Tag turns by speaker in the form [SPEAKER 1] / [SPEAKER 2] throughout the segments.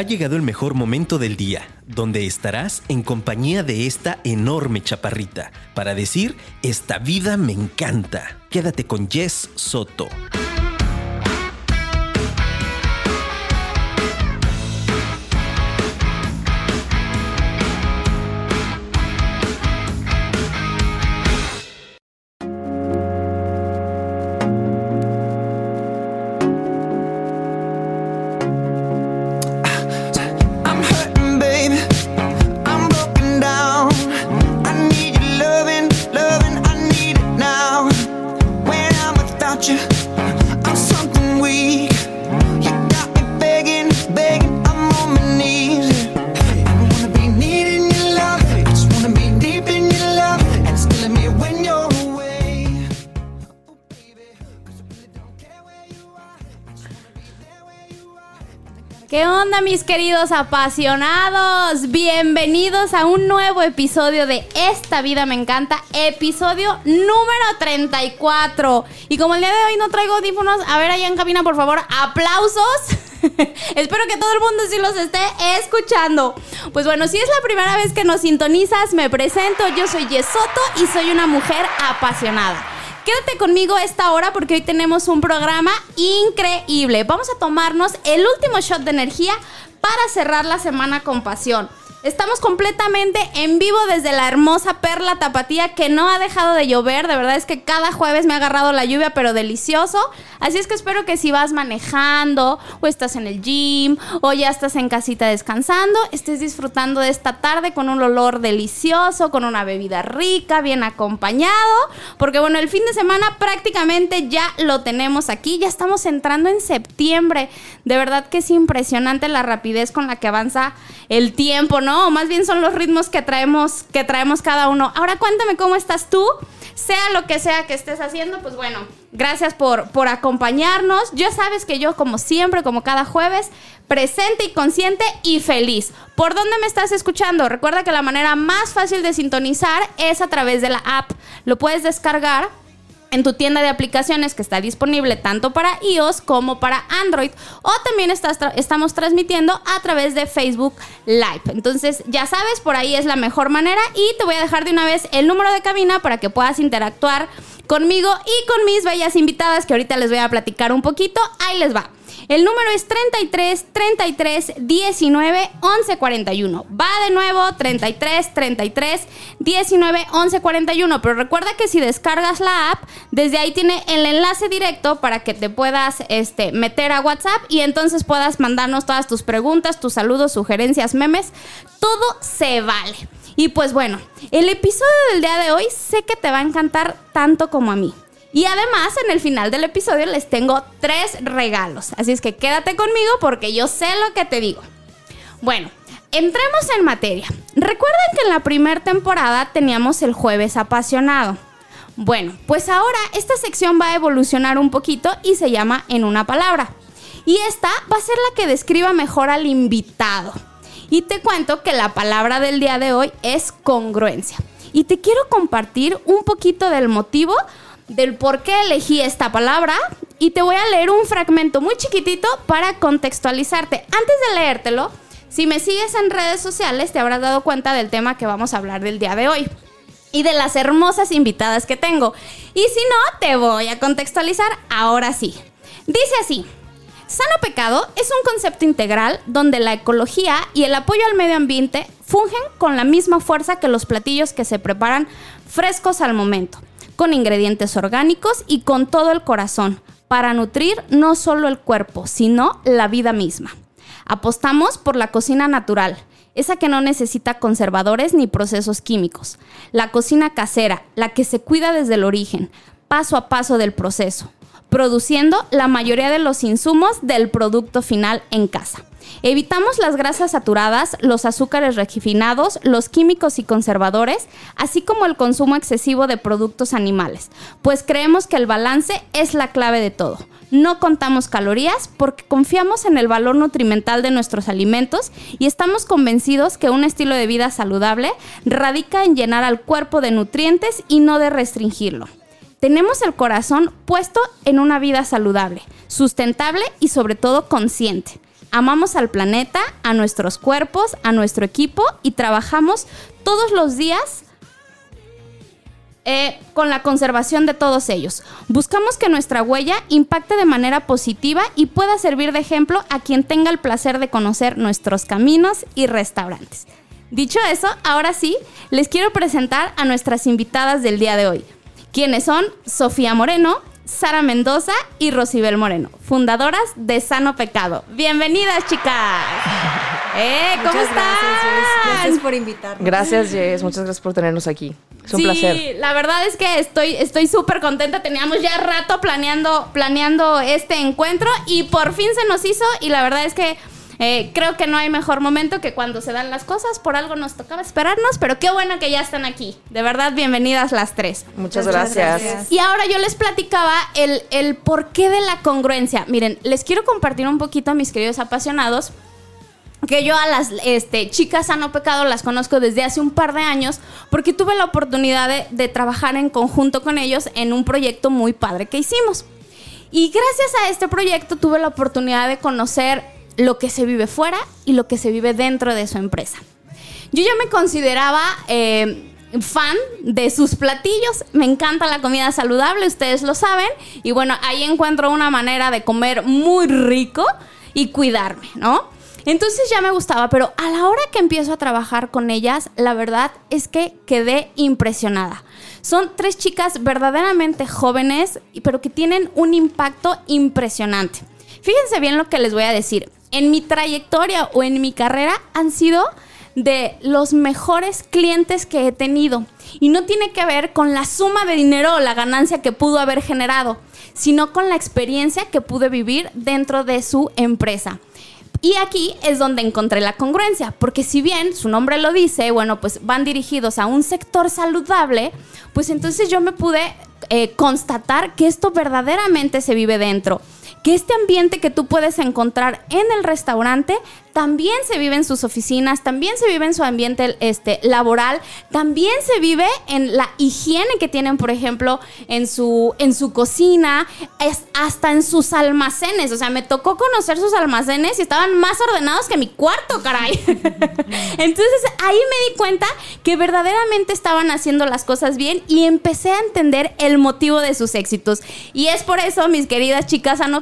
[SPEAKER 1] Ha llegado el mejor momento del día, donde estarás en compañía de esta enorme chaparrita, para decir, esta vida me encanta. Quédate con Jess Soto.
[SPEAKER 2] Queridos apasionados? Bienvenidos a un nuevo episodio de Esta vida me encanta, episodio número 34. Y como el día de hoy no traigo audífonos, a ver allá en cabina por favor, aplausos. Espero que todo el mundo sí los esté escuchando. Pues bueno, si es la primera vez que nos sintonizas, me presento, yo soy Yesoto y soy una mujer apasionada. Quédate conmigo esta hora porque hoy tenemos un programa increíble. Vamos a tomarnos el último shot de energía para cerrar la semana con pasión. Estamos completamente en vivo desde la hermosa Perla Tapatía que no ha dejado de llover. De verdad es que cada jueves me ha agarrado la lluvia, pero delicioso. Así es que espero que si vas manejando o estás en el gym o ya estás en casita descansando, estés disfrutando de esta tarde con un olor delicioso, con una bebida rica, bien acompañado. Porque bueno, el fin de semana prácticamente ya lo tenemos aquí. Ya estamos entrando en septiembre. De verdad que es impresionante la rapidez con la que avanza el tiempo, ¿no? O más bien son los ritmos que traemos, que traemos cada uno. Ahora cuéntame cómo estás tú. Sea lo que sea que estés haciendo, pues bueno, gracias por, por acompañarnos. Ya sabes que yo, como siempre, como cada jueves, presente y consciente y feliz. ¿Por dónde me estás escuchando? Recuerda que la manera más fácil de sintonizar es a través de la app. Lo puedes descargar en tu tienda de aplicaciones que está disponible tanto para iOS como para Android o también estamos transmitiendo a través de Facebook Live. Entonces, ya sabes, por ahí es la mejor manera y te voy a dejar de una vez el número de cabina para que puedas interactuar conmigo y con mis bellas invitadas que ahorita les voy a platicar un poquito. Ahí les va. El número es 33 33 19 11 41. Va de nuevo 33 33 19 11 41. Pero recuerda que si descargas la app, desde ahí tiene el enlace directo para que te puedas este, meter a WhatsApp y entonces puedas mandarnos todas tus preguntas, tus saludos, sugerencias, memes. Todo se vale. Y pues bueno, el episodio del día de hoy sé que te va a encantar tanto como a mí. Y además, en el final del episodio les tengo tres regalos. Así es que quédate conmigo porque yo sé lo que te digo. Bueno, entremos en materia. Recuerden que en la primera temporada teníamos el jueves apasionado. Bueno, pues ahora esta sección va a evolucionar un poquito y se llama En una palabra. Y esta va a ser la que describa mejor al invitado. Y te cuento que la palabra del día de hoy es congruencia. Y te quiero compartir un poquito del motivo del por qué elegí esta palabra y te voy a leer un fragmento muy chiquitito para contextualizarte. Antes de leértelo, si me sigues en redes sociales te habrás dado cuenta del tema que vamos a hablar del día de hoy y de las hermosas invitadas que tengo. Y si no, te voy a contextualizar ahora sí. Dice así. Sano pecado es un concepto integral donde la ecología y el apoyo al medio ambiente fungen con la misma fuerza que los platillos que se preparan frescos al momento, con ingredientes orgánicos y con todo el corazón, para nutrir no solo el cuerpo, sino la vida misma. Apostamos por la cocina natural, esa que no necesita conservadores ni procesos químicos. La cocina casera, la que se cuida desde el origen, paso a paso del proceso, produciendo la mayoría de los insumos del producto final en casa. Evitamos las grasas saturadas, los azúcares refinados, los químicos y conservadores, así como el consumo excesivo de productos animales, pues creemos que el balance es la clave de todo. No contamos calorías porque confiamos en el valor nutrimental de nuestros alimentos y estamos convencidos que un estilo de vida saludable radica en llenar al cuerpo de nutrientes y no de restringirlo. Tenemos el corazón puesto en una vida saludable, sustentable y sobre todo consciente. Amamos al planeta, a nuestros cuerpos, a nuestro equipo y trabajamos todos los días eh, con la conservación de todos ellos. Buscamos que nuestra huella impacte de manera positiva y pueda servir de ejemplo a quien tenga el placer de conocer nuestros caminos y restaurantes. Dicho eso, ahora sí, les quiero presentar a nuestras invitadas del día de hoy, quienes son Sofía Moreno, Sara Mendoza y Rosibel Moreno, fundadoras de Sano Pecado. Bienvenidas, chicas. Eh, ¿Cómo
[SPEAKER 3] Muchas
[SPEAKER 2] están?
[SPEAKER 3] Gracias, Jess. Gracias por invitarnos.
[SPEAKER 4] Gracias, Jess. Muchas gracias por tenernos aquí. Es un
[SPEAKER 2] sí,
[SPEAKER 4] placer.
[SPEAKER 2] la verdad es que estoy estoy súper contenta. Teníamos ya rato planeando, planeando este encuentro y por fin se nos hizo. Y la verdad es que eh, creo que no hay mejor momento que cuando se dan las cosas. Por algo nos tocaba esperarnos, pero qué bueno que ya están aquí. De verdad, bienvenidas las tres.
[SPEAKER 4] Muchas,
[SPEAKER 3] Muchas
[SPEAKER 4] gracias.
[SPEAKER 3] gracias.
[SPEAKER 2] Y ahora yo les platicaba el, el porqué de la congruencia. Miren, les quiero compartir un poquito a mis queridos apasionados que yo a las este, chicas Sano Pecado las conozco desde hace un par de años porque tuve la oportunidad de, de trabajar en conjunto con ellos en un proyecto muy padre que hicimos. Y gracias a este proyecto tuve la oportunidad de conocer lo que se vive fuera y lo que se vive dentro de su empresa. Yo ya me consideraba eh, fan de sus platillos. Me encanta la comida saludable, ustedes lo saben. Y bueno, ahí encuentro una manera de comer muy rico y cuidarme, ¿no? Entonces ya me gustaba, pero a la hora que empiezo a trabajar con ellas, la verdad es que quedé impresionada. Son tres chicas verdaderamente jóvenes, pero que tienen un impacto impresionante. Fíjense bien lo que les voy a decir. En mi trayectoria o en mi carrera han sido de los mejores clientes que he tenido. Y no tiene que ver con la suma de dinero o la ganancia que pudo haber generado, sino con la experiencia que pude vivir dentro de su empresa. Y aquí es donde encontré la congruencia, porque si bien su nombre lo dice, bueno, pues van dirigidos a un sector saludable, pues entonces yo me pude eh, constatar que esto verdaderamente se vive dentro. Que este ambiente que tú puedes encontrar en el restaurante también se vive en sus oficinas, también se vive en su ambiente este, laboral, también se vive en la higiene que tienen, por ejemplo, en su, en su cocina, es, hasta en sus almacenes. O sea, me tocó conocer sus almacenes y estaban más ordenados que mi cuarto, caray. Entonces ahí me di cuenta que verdaderamente estaban haciendo las cosas bien y empecé a entender el motivo de sus éxitos. Y es por eso, mis queridas chicas han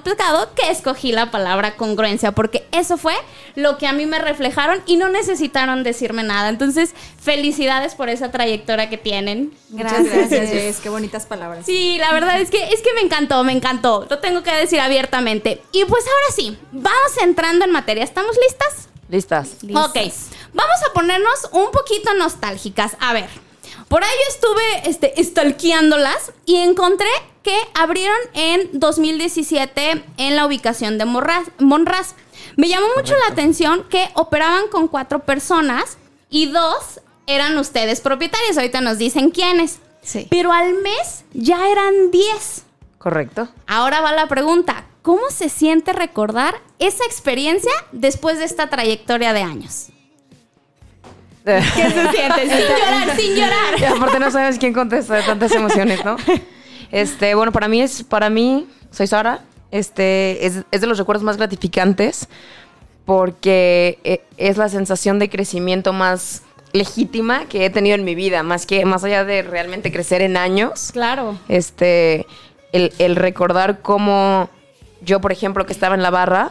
[SPEAKER 2] que escogí la palabra congruencia, porque eso fue lo que a mí me reflejaron y no necesitaron decirme nada. Entonces, felicidades por esa trayectoria que tienen.
[SPEAKER 3] Muchas gracias, Jess. Qué bonitas palabras.
[SPEAKER 2] Sí, la verdad es que es que me encantó, me encantó. Lo tengo que decir abiertamente. Y pues ahora sí, vamos entrando en materia. ¿Estamos listas?
[SPEAKER 4] Listas.
[SPEAKER 2] Ok, vamos a ponernos un poquito nostálgicas. A ver, por ahí yo estuve este, stalkeándolas y encontré que abrieron en 2017 en la ubicación de Monraz. Monraz. Me llamó mucho la atención que operaban con cuatro personas y dos eran ustedes propietarios. Ahorita nos dicen quiénes.
[SPEAKER 3] Sí.
[SPEAKER 2] Pero al mes ya eran 10.
[SPEAKER 4] Correcto.
[SPEAKER 2] Ahora va la pregunta. ¿Cómo se siente recordar esa experiencia después de esta trayectoria de años? ¿Qué se siente? sin llorar, sin
[SPEAKER 4] Y
[SPEAKER 2] llorar.
[SPEAKER 4] aparte no sabes quién contesta de tantas emociones, ¿no? Este, bueno, para mí es, para mí, soy Sara, este, es, es de los recuerdos más gratificantes porque eh, es la sensación de crecimiento más legítima que he tenido en mi vida, más que, más allá de realmente crecer en años.
[SPEAKER 2] Claro.
[SPEAKER 4] este, el, el recordar cómo yo, por ejemplo, que estaba en la barra,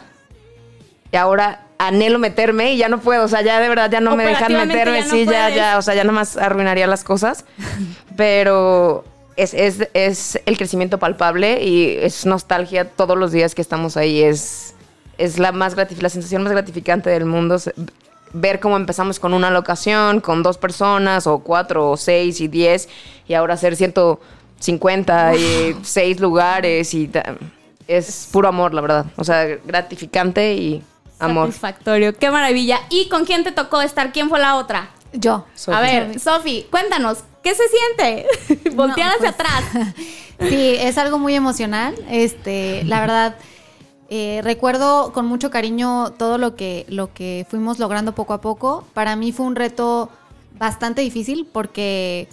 [SPEAKER 4] y ahora anhelo meterme y ya no puedo, o sea, ya de verdad ya no me dejan meterme,
[SPEAKER 2] ya no
[SPEAKER 4] sí, ya,
[SPEAKER 2] puedes.
[SPEAKER 4] ya, o sea, ya nomás arruinaría las cosas, pero es, es, es el crecimiento palpable y es nostalgia todos los días que estamos ahí, es, es la, más la sensación más gratificante del mundo. Ver cómo empezamos con una locación, con dos personas, o cuatro, o seis, y diez, y ahora hacer 150 y seis lugares, y es puro amor, la verdad. O sea, gratificante y amor.
[SPEAKER 2] Satisfactorio. Qué maravilla. ¿Y con quién te tocó estar? ¿Quién fue la otra?
[SPEAKER 3] Yo.
[SPEAKER 2] A ver, Sofi, cuéntanos, ¿qué se siente? Voltear
[SPEAKER 3] No,
[SPEAKER 2] hacia
[SPEAKER 3] pues,
[SPEAKER 2] atrás.
[SPEAKER 3] Sí, es algo muy emocional. Este, la verdad, eh, recuerdo con mucho cariño todo lo que, lo que fuimos logrando poco a poco. Para mí fue un reto bastante difícil porque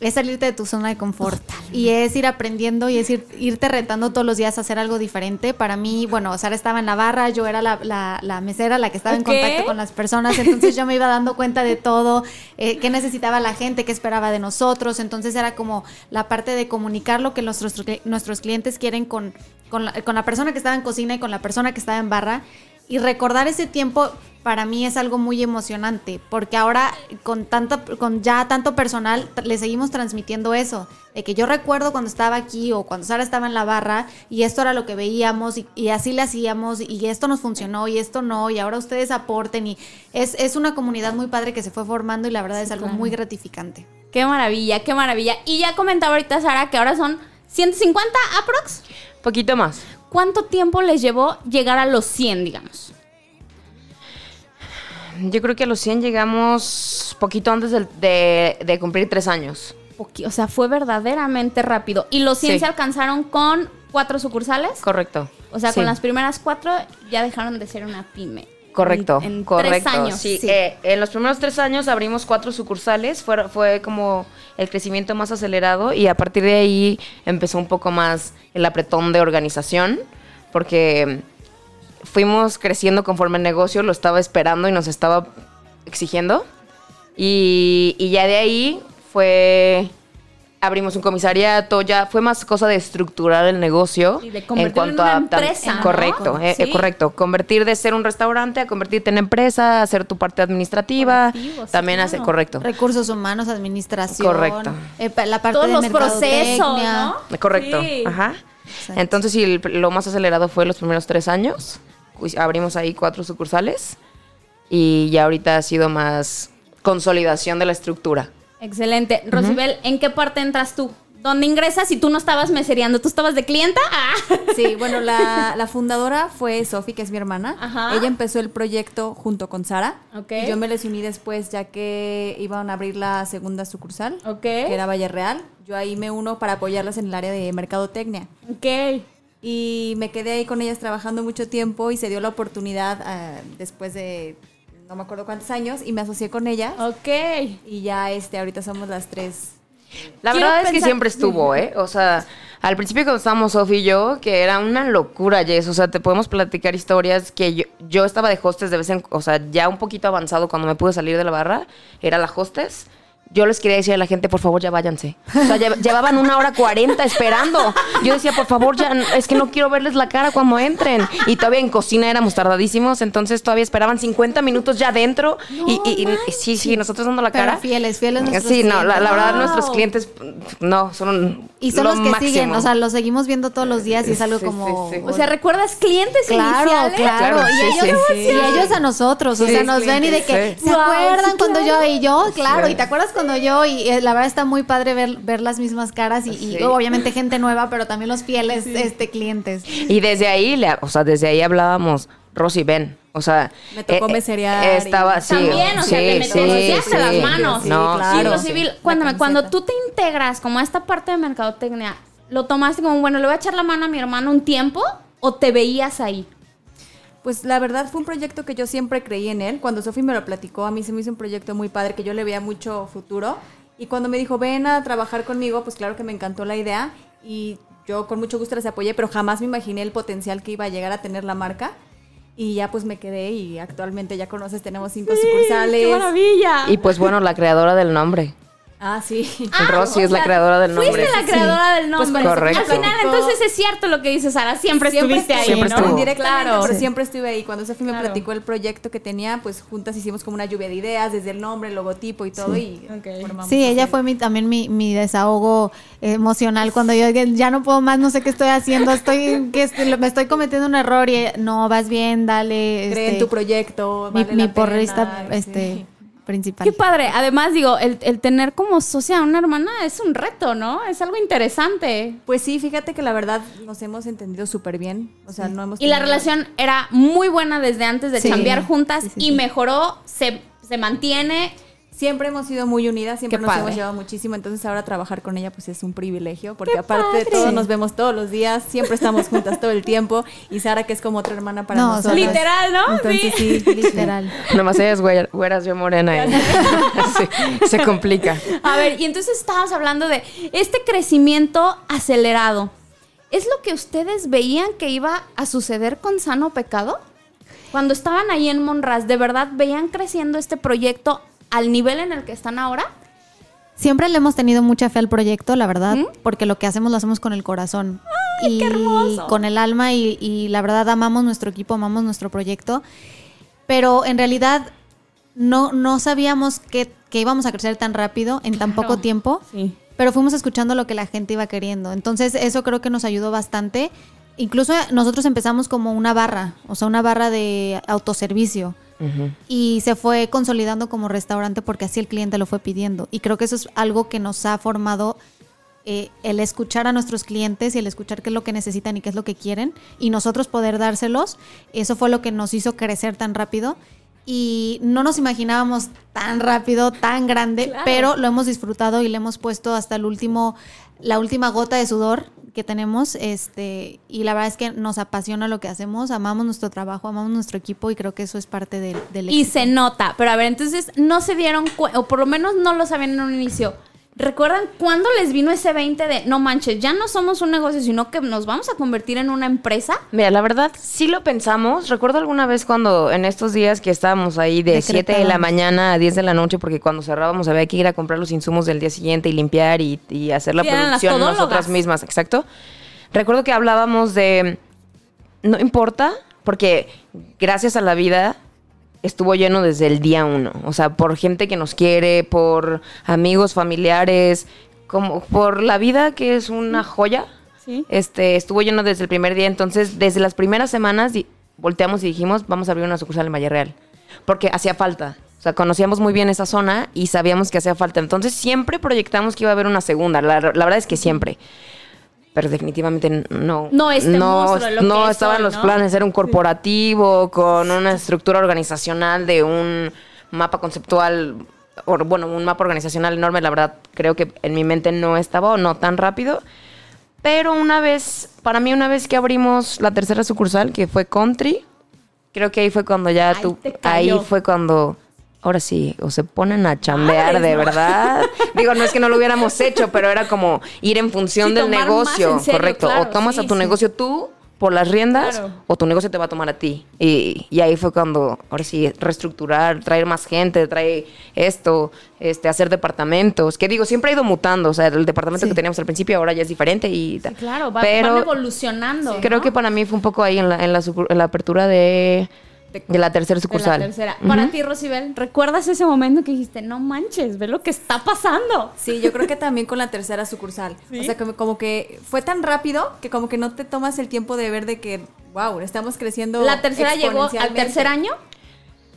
[SPEAKER 3] es salirte de tu zona de confort y es ir aprendiendo y es ir, irte retando todos los días a hacer algo diferente. Para mí, bueno, Sara estaba en la barra, yo era la, la- la mesera, la que estaba en contacto con las personas, entonces yo me iba dando cuenta de todo, eh, qué necesitaba la gente, qué esperaba de nosotros, entonces era como la parte de comunicar lo que nuestros, nuestros clientes quieren con, con, la, con la persona que estaba en cocina y con la persona que estaba en barra. Y recordar ese tiempo para mí es algo muy emocionante, porque ahora con tanta, con ya tanto personal le seguimos transmitiendo eso, de que yo recuerdo cuando estaba aquí o cuando Sara estaba en la barra y esto era lo que veíamos y, y así le hacíamos y esto nos funcionó y esto no y ahora ustedes aporten y es, es una comunidad muy padre que se fue formando y la verdad es algo muy gratificante.
[SPEAKER 2] Qué maravilla, qué maravilla. Y ya comentaba ahorita Sara que ahora son 150 aprox.
[SPEAKER 4] Poquito más.
[SPEAKER 2] ¿Cuánto tiempo les llevó llegar a los 100, digamos?
[SPEAKER 4] Yo creo que a los 100 llegamos poquito antes de, de cumplir tres años.
[SPEAKER 2] O sea, fue verdaderamente rápido. Y los 100
[SPEAKER 4] Sí.
[SPEAKER 2] se alcanzaron con cuatro sucursales.
[SPEAKER 4] Correcto.
[SPEAKER 2] O sea,
[SPEAKER 4] Sí.
[SPEAKER 2] con las primeras cuatro ya dejaron de ser una pyme.
[SPEAKER 4] Correcto,
[SPEAKER 2] En, en
[SPEAKER 4] correcto.
[SPEAKER 2] tres años.
[SPEAKER 4] Sí, eh, en los primeros tres años abrimos cuatro sucursales, fue, fue como el crecimiento más acelerado y a partir de ahí empezó un poco más el apretón de organización, porque fuimos creciendo conforme el negocio lo estaba esperando y nos estaba exigiendo. Y, y ya de ahí fue abrimos un comisariato, ya fue más cosa de estructurar el negocio
[SPEAKER 2] Y de convertirlo en una
[SPEAKER 4] tam-
[SPEAKER 2] empresa, ¿no?
[SPEAKER 4] correcto, eh, eh,
[SPEAKER 2] Sí.
[SPEAKER 4] correcto, convertir de ser un restaurante a convertirte en empresa, hacer tu parte administrativa,
[SPEAKER 2] Operativo, sí,
[SPEAKER 4] también hace
[SPEAKER 2] claro.
[SPEAKER 4] correcto.
[SPEAKER 3] Recursos humanos, administración.
[SPEAKER 4] Correcto.
[SPEAKER 3] eh, la parte
[SPEAKER 2] Todos
[SPEAKER 3] de
[SPEAKER 2] los procesos.
[SPEAKER 4] Correcto,
[SPEAKER 2] Sí.
[SPEAKER 4] ajá.
[SPEAKER 3] Exacto.
[SPEAKER 4] Entonces sí, lo más acelerado fue los primeros tres años. Pues, Abrimos ahí cuatro sucursales y ya ahorita ha sido más consolidación de la estructura.
[SPEAKER 2] Excelente. Rosibel, ¿en qué parte entras tú? ¿Dónde ingresas si tú no estabas mesereando? ¿Tú estabas de clienta? Ah.
[SPEAKER 5] Sí, bueno, la, la fundadora fue Sofi, que es mi hermana.
[SPEAKER 2] Ajá.
[SPEAKER 5] Ella empezó el proyecto junto con Sara.
[SPEAKER 2] Ok.
[SPEAKER 5] Y yo me les uní después, ya que iban a abrir la segunda sucursal,
[SPEAKER 2] Ok.
[SPEAKER 5] que era Valle Real. Yo ahí me uno para apoyarlas en el área de mercadotecnia.
[SPEAKER 2] Ok.
[SPEAKER 5] Y me quedé ahí con ellas trabajando mucho tiempo y se dio la oportunidad ah, después de no me acuerdo cuántos años y me asocié con ellas.
[SPEAKER 2] Ok.
[SPEAKER 5] Y ya este, ahorita somos las tres.
[SPEAKER 4] La
[SPEAKER 2] Quiero
[SPEAKER 4] verdad es que siempre estuvo, ¿eh? O sea, al principio cuando estábamos Sofi y yo, que era una locura, Jess. O sea, te podemos platicar historias que yo, yo estaba de hostes de vez en... O sea, ya un poquito avanzado cuando me pude salir de la barra, era la hostes. Yo les quería decir a la gente, por favor, ya váyanse. O sea, lle- llevaban una hora cuarenta esperando. Yo decía, por favor, ya, es que no quiero verles la cara cuando entren. Y todavía en cocina éramos tardadísimos, entonces todavía esperaban 50 minutos ya adentro. y, y- y- sí, sí, nosotros dando la
[SPEAKER 3] Pero
[SPEAKER 4] cara.
[SPEAKER 3] fieles, fieles nuestros
[SPEAKER 4] Sí, no, la, la verdad
[SPEAKER 2] Wow.
[SPEAKER 4] nuestros clientes no son
[SPEAKER 3] Y son
[SPEAKER 4] lo
[SPEAKER 3] los que
[SPEAKER 4] máximo.
[SPEAKER 3] siguen, o sea, los seguimos viendo todos los días y es algo
[SPEAKER 4] Sí,
[SPEAKER 3] como...
[SPEAKER 4] sí, sí.
[SPEAKER 2] O sea, ¿recuerdas clientes
[SPEAKER 3] Claro,
[SPEAKER 2] iniciales?
[SPEAKER 3] claro,
[SPEAKER 4] Claro,
[SPEAKER 3] y,
[SPEAKER 4] sí,
[SPEAKER 3] ellos,
[SPEAKER 4] sí,
[SPEAKER 3] y ellos a nosotros, o sea, nos ven y de que,
[SPEAKER 4] sí.
[SPEAKER 3] ¿se
[SPEAKER 2] Wow,
[SPEAKER 3] acuerdan
[SPEAKER 2] sí,
[SPEAKER 3] cuando
[SPEAKER 2] claro.
[SPEAKER 3] yo? Y yo, claro,
[SPEAKER 4] Sí.
[SPEAKER 3] y te acuerdas cuando yo, y eh, la verdad está muy padre ver, ver las mismas caras y, obviamente gente nueva, pero también los fieles este, clientes.
[SPEAKER 4] Y desde ahí, o sea, desde ahí hablábamos, Rosy, ven. O sea,
[SPEAKER 5] Me tocó
[SPEAKER 4] eh, eh, Estaba,
[SPEAKER 5] y-
[SPEAKER 4] sí.
[SPEAKER 2] También, o sea,
[SPEAKER 4] sí,
[SPEAKER 2] te
[SPEAKER 4] sí,
[SPEAKER 2] metiste
[SPEAKER 4] sí.
[SPEAKER 2] las manos.
[SPEAKER 4] No,
[SPEAKER 5] claro.
[SPEAKER 2] Y lo civil,
[SPEAKER 5] Sí.
[SPEAKER 2] cuéntame,
[SPEAKER 5] La
[SPEAKER 2] cuando
[SPEAKER 5] camiseta.
[SPEAKER 2] tú te integras como a esta parte de mercadotecnia, ¿lo tomaste como, bueno, le voy a echar la mano a mi hermano un tiempo o te veías ahí?
[SPEAKER 5] Pues la verdad fue un proyecto que yo siempre creí en él. Cuando Sofi me lo platicó, a mí se me hizo un proyecto muy padre que yo le veía mucho futuro. Y cuando me dijo, ven a trabajar conmigo, pues claro que me encantó la idea. Y yo con mucho gusto les apoyé, pero jamás me imaginé el potencial que iba a llegar a tener la marca. Y ya pues me quedé y actualmente ya conoces, tenemos cinco sucursales.
[SPEAKER 2] ¡Qué maravilla!
[SPEAKER 4] Y pues bueno, la creadora del nombre.
[SPEAKER 5] Ah, sí.
[SPEAKER 4] Rosy
[SPEAKER 2] o
[SPEAKER 4] es la creadora del nombre.
[SPEAKER 2] Fuiste la
[SPEAKER 4] Sí.
[SPEAKER 2] creadora del
[SPEAKER 5] Pues
[SPEAKER 2] nombre.
[SPEAKER 4] correcto.
[SPEAKER 2] Al final, entonces es cierto lo que dice Sara. Siempre, estuviste ahí,
[SPEAKER 4] Siempre
[SPEAKER 2] ¿no? Claro.
[SPEAKER 5] pero
[SPEAKER 2] Sí.
[SPEAKER 5] siempre estuve ahí. Cuando Sofi me
[SPEAKER 2] Claro.
[SPEAKER 5] platicó el proyecto que tenía, pues juntas hicimos como una lluvia de ideas, desde el nombre, el logotipo y todo. Y
[SPEAKER 2] Ok.
[SPEAKER 5] formamos
[SPEAKER 3] Sí, ella fue mi, también mi, mi desahogo emocional cuando yo ya no puedo más, no sé qué estoy haciendo, estoy que estoy- me estoy cometiendo un error y no vas bien, dale.
[SPEAKER 5] Cree en
[SPEAKER 3] este,
[SPEAKER 5] tu proyecto.
[SPEAKER 3] mi,
[SPEAKER 5] vale
[SPEAKER 3] mi
[SPEAKER 5] la
[SPEAKER 3] porrista este
[SPEAKER 5] sí.
[SPEAKER 3] Principal.
[SPEAKER 2] Qué padre. Además, digo, el, el tener como socia a una hermana es un reto, ¿no? Es algo interesante.
[SPEAKER 5] Pues sí, fíjate que la verdad nos hemos entendido súper bien. O sea, no hemos
[SPEAKER 2] Y la relación era muy buena desde antes de
[SPEAKER 3] Sí.
[SPEAKER 2] chambear juntas
[SPEAKER 3] Sí,
[SPEAKER 2] y mejoró, se, se mantiene,
[SPEAKER 5] Siempre hemos sido muy unidas, siempre
[SPEAKER 2] Qué
[SPEAKER 5] nos
[SPEAKER 2] padre.
[SPEAKER 5] hemos llevado muchísimo, entonces ahora trabajar con ella pues es un privilegio, porque aparte de todo nos vemos todos los días, siempre estamos juntas todo el tiempo, y Sara que es como otra hermana para
[SPEAKER 3] No,
[SPEAKER 5] nosotros.
[SPEAKER 2] Literal, ¿no?
[SPEAKER 5] Entonces
[SPEAKER 2] Sí.
[SPEAKER 5] sí,
[SPEAKER 3] Literal.
[SPEAKER 4] Nomás ella es güer- güeras, yo morena. y- Sí, se complica.
[SPEAKER 2] A ver, y entonces estábamos hablando de este crecimiento acelerado. ¿Es lo que ustedes veían que iba a suceder con Sano Pecado? Cuando estaban ahí en Monraz, ¿de verdad veían creciendo este proyecto al nivel en el que están ahora?
[SPEAKER 3] Siempre le hemos tenido mucha fe al proyecto, la verdad, porque lo que hacemos lo hacemos con el corazón. y
[SPEAKER 2] hermoso!
[SPEAKER 3] con el alma y, y la verdad amamos nuestro equipo, amamos nuestro proyecto. Pero en realidad no, no sabíamos que, que íbamos a crecer tan rápido en tan
[SPEAKER 2] Claro.
[SPEAKER 3] poco tiempo.
[SPEAKER 2] Sí.
[SPEAKER 3] Pero fuimos escuchando lo que la gente iba queriendo. Entonces eso creo que nos ayudó bastante. Incluso nosotros empezamos como una barra, o sea, una barra de autoservicio. Y se fue consolidando como restaurante porque así el cliente lo fue pidiendo. Y creo que eso es algo que nos ha formado eh, el escuchar a nuestros clientes y el escuchar qué es lo que necesitan y qué es lo que quieren. Y nosotros poder dárselos. Eso fue lo que nos hizo crecer tan rápido. Y no nos imaginábamos tan rápido, tan grande, pero lo hemos disfrutado y le hemos puesto hasta el último, la última gota de sudor que tenemos, este, y la verdad es que nos apasiona lo que hacemos, amamos nuestro trabajo, amamos nuestro equipo y creo que eso es parte del, del
[SPEAKER 2] Y se nota. Pero a ver, entonces no se dieron cuenta, o por lo menos no lo sabían en un inicio. ¿Recuerdan cuándo les vino ese 20 de, no manches, ya no somos un negocio, sino que nos vamos a convertir en una empresa?
[SPEAKER 4] Mira, la verdad, sí lo pensamos. Recuerdo alguna vez cuando en estos días que estábamos ahí de 7 de la mañana a 10 de la noche, porque cuando cerrábamos había que ir a comprar los insumos del día siguiente y limpiar y, y hacer la
[SPEAKER 2] Sí,
[SPEAKER 4] producción nosotras mismas, exacto. Recuerdo que hablábamos de, no importa, porque gracias a la vida estuvo lleno desde el día uno. O sea, por gente que nos quiere, por amigos, familiares, como por la vida que es una joya.
[SPEAKER 2] Sí.
[SPEAKER 4] Este, estuvo lleno desde el primer día. Entonces, desde las primeras semanas volteamos y dijimos, vamos a abrir una sucursal en Valle Real. Porque hacía falta. O sea, conocíamos muy bien esa zona y sabíamos que hacía falta. Entonces, siempre proyectamos que iba a haber una segunda. La, la verdad es que siempre. Pero definitivamente no.
[SPEAKER 2] No este
[SPEAKER 4] no,
[SPEAKER 2] lo
[SPEAKER 4] no
[SPEAKER 2] que
[SPEAKER 4] estaban los
[SPEAKER 2] ¿no?
[SPEAKER 4] planes. Era un corporativo con una estructura organizacional de un mapa conceptual. o, bueno, un mapa organizacional enorme. La verdad, creo que en mi mente no estaba o no tan rápido. Pero una vez, para mí, una vez que abrimos la tercera sucursal, que fue Country, creo que ahí fue cuando ya
[SPEAKER 2] Ahí
[SPEAKER 4] tú. Ahí fue cuando. Ahora sí, o se ponen a chambear de
[SPEAKER 2] ¿no?
[SPEAKER 4] verdad. Digo, no es que no lo hubiéramos hecho, pero era como ir en función
[SPEAKER 2] Sí,
[SPEAKER 4] del negocio,
[SPEAKER 2] serio,
[SPEAKER 4] correcto.
[SPEAKER 2] claro,
[SPEAKER 4] o tomas
[SPEAKER 2] sí,
[SPEAKER 4] a tu
[SPEAKER 2] sí.
[SPEAKER 4] negocio tú por las riendas,
[SPEAKER 2] Claro.
[SPEAKER 4] o tu negocio te va a tomar a ti. Y, y ahí fue cuando, ahora sí, reestructurar, traer más gente, traer esto, este, hacer departamentos. Que digo, siempre ha ido mutando. O sea, el departamento
[SPEAKER 3] Sí.
[SPEAKER 4] que teníamos al principio ahora ya es diferente y tal.
[SPEAKER 2] Claro, va,
[SPEAKER 4] pero
[SPEAKER 2] van evolucionando.
[SPEAKER 4] creo
[SPEAKER 2] ¿no?
[SPEAKER 4] que para mí fue un poco ahí en la, en la, en la apertura de, de la tercera
[SPEAKER 2] De la
[SPEAKER 4] sucursal.
[SPEAKER 2] tercera. Para ti, Rosibel, ¿recuerdas ese momento que dijiste, no manches, ve lo que está pasando?
[SPEAKER 5] Sí, yo creo que también con la tercera sucursal. O sea, como, como que fue tan rápido que como que no te tomas el tiempo de ver de que, wow, estamos creciendo.
[SPEAKER 2] ¿La tercera llegó al tercer año?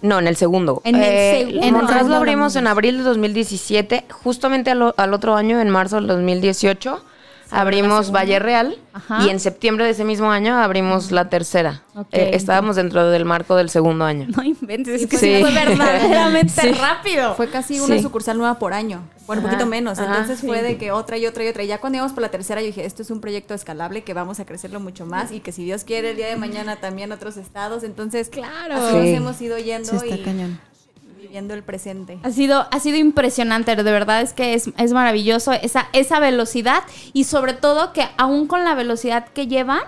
[SPEAKER 4] No, en el segundo.
[SPEAKER 2] En el segundo.
[SPEAKER 3] En
[SPEAKER 4] lo abrimos en abril de 2017. Justamente al, al otro año, en marzo del 2018, abrimos Valle Real.
[SPEAKER 2] Ajá.
[SPEAKER 4] Y en septiembre de ese mismo año abrimos la tercera. Eh, estábamos dentro del marco del segundo año.
[SPEAKER 2] No inventes, es que
[SPEAKER 4] Sí.
[SPEAKER 2] fue verdaderamente
[SPEAKER 4] Sí.
[SPEAKER 2] rápido.
[SPEAKER 5] Fue casi una
[SPEAKER 4] Sí.
[SPEAKER 5] sucursal nueva por año. Bueno, un poquito menos.
[SPEAKER 2] ajá,
[SPEAKER 5] Entonces
[SPEAKER 2] sí.
[SPEAKER 5] fue de que otra y otra y otra. Y ya cuando íbamos por la tercera, yo dije, esto es un proyecto escalable que vamos a crecerlo mucho más y que si Dios quiere, el día de mañana también otros estados. Entonces,
[SPEAKER 2] Claro.
[SPEAKER 5] nos hemos ido yendo
[SPEAKER 3] Sí, está
[SPEAKER 5] y
[SPEAKER 3] cañón.
[SPEAKER 5] Viviendo el presente.
[SPEAKER 2] Ha sido, ha sido impresionante, de verdad es que es, es maravilloso esa, esa velocidad y sobre todo que aún con la velocidad que llevan,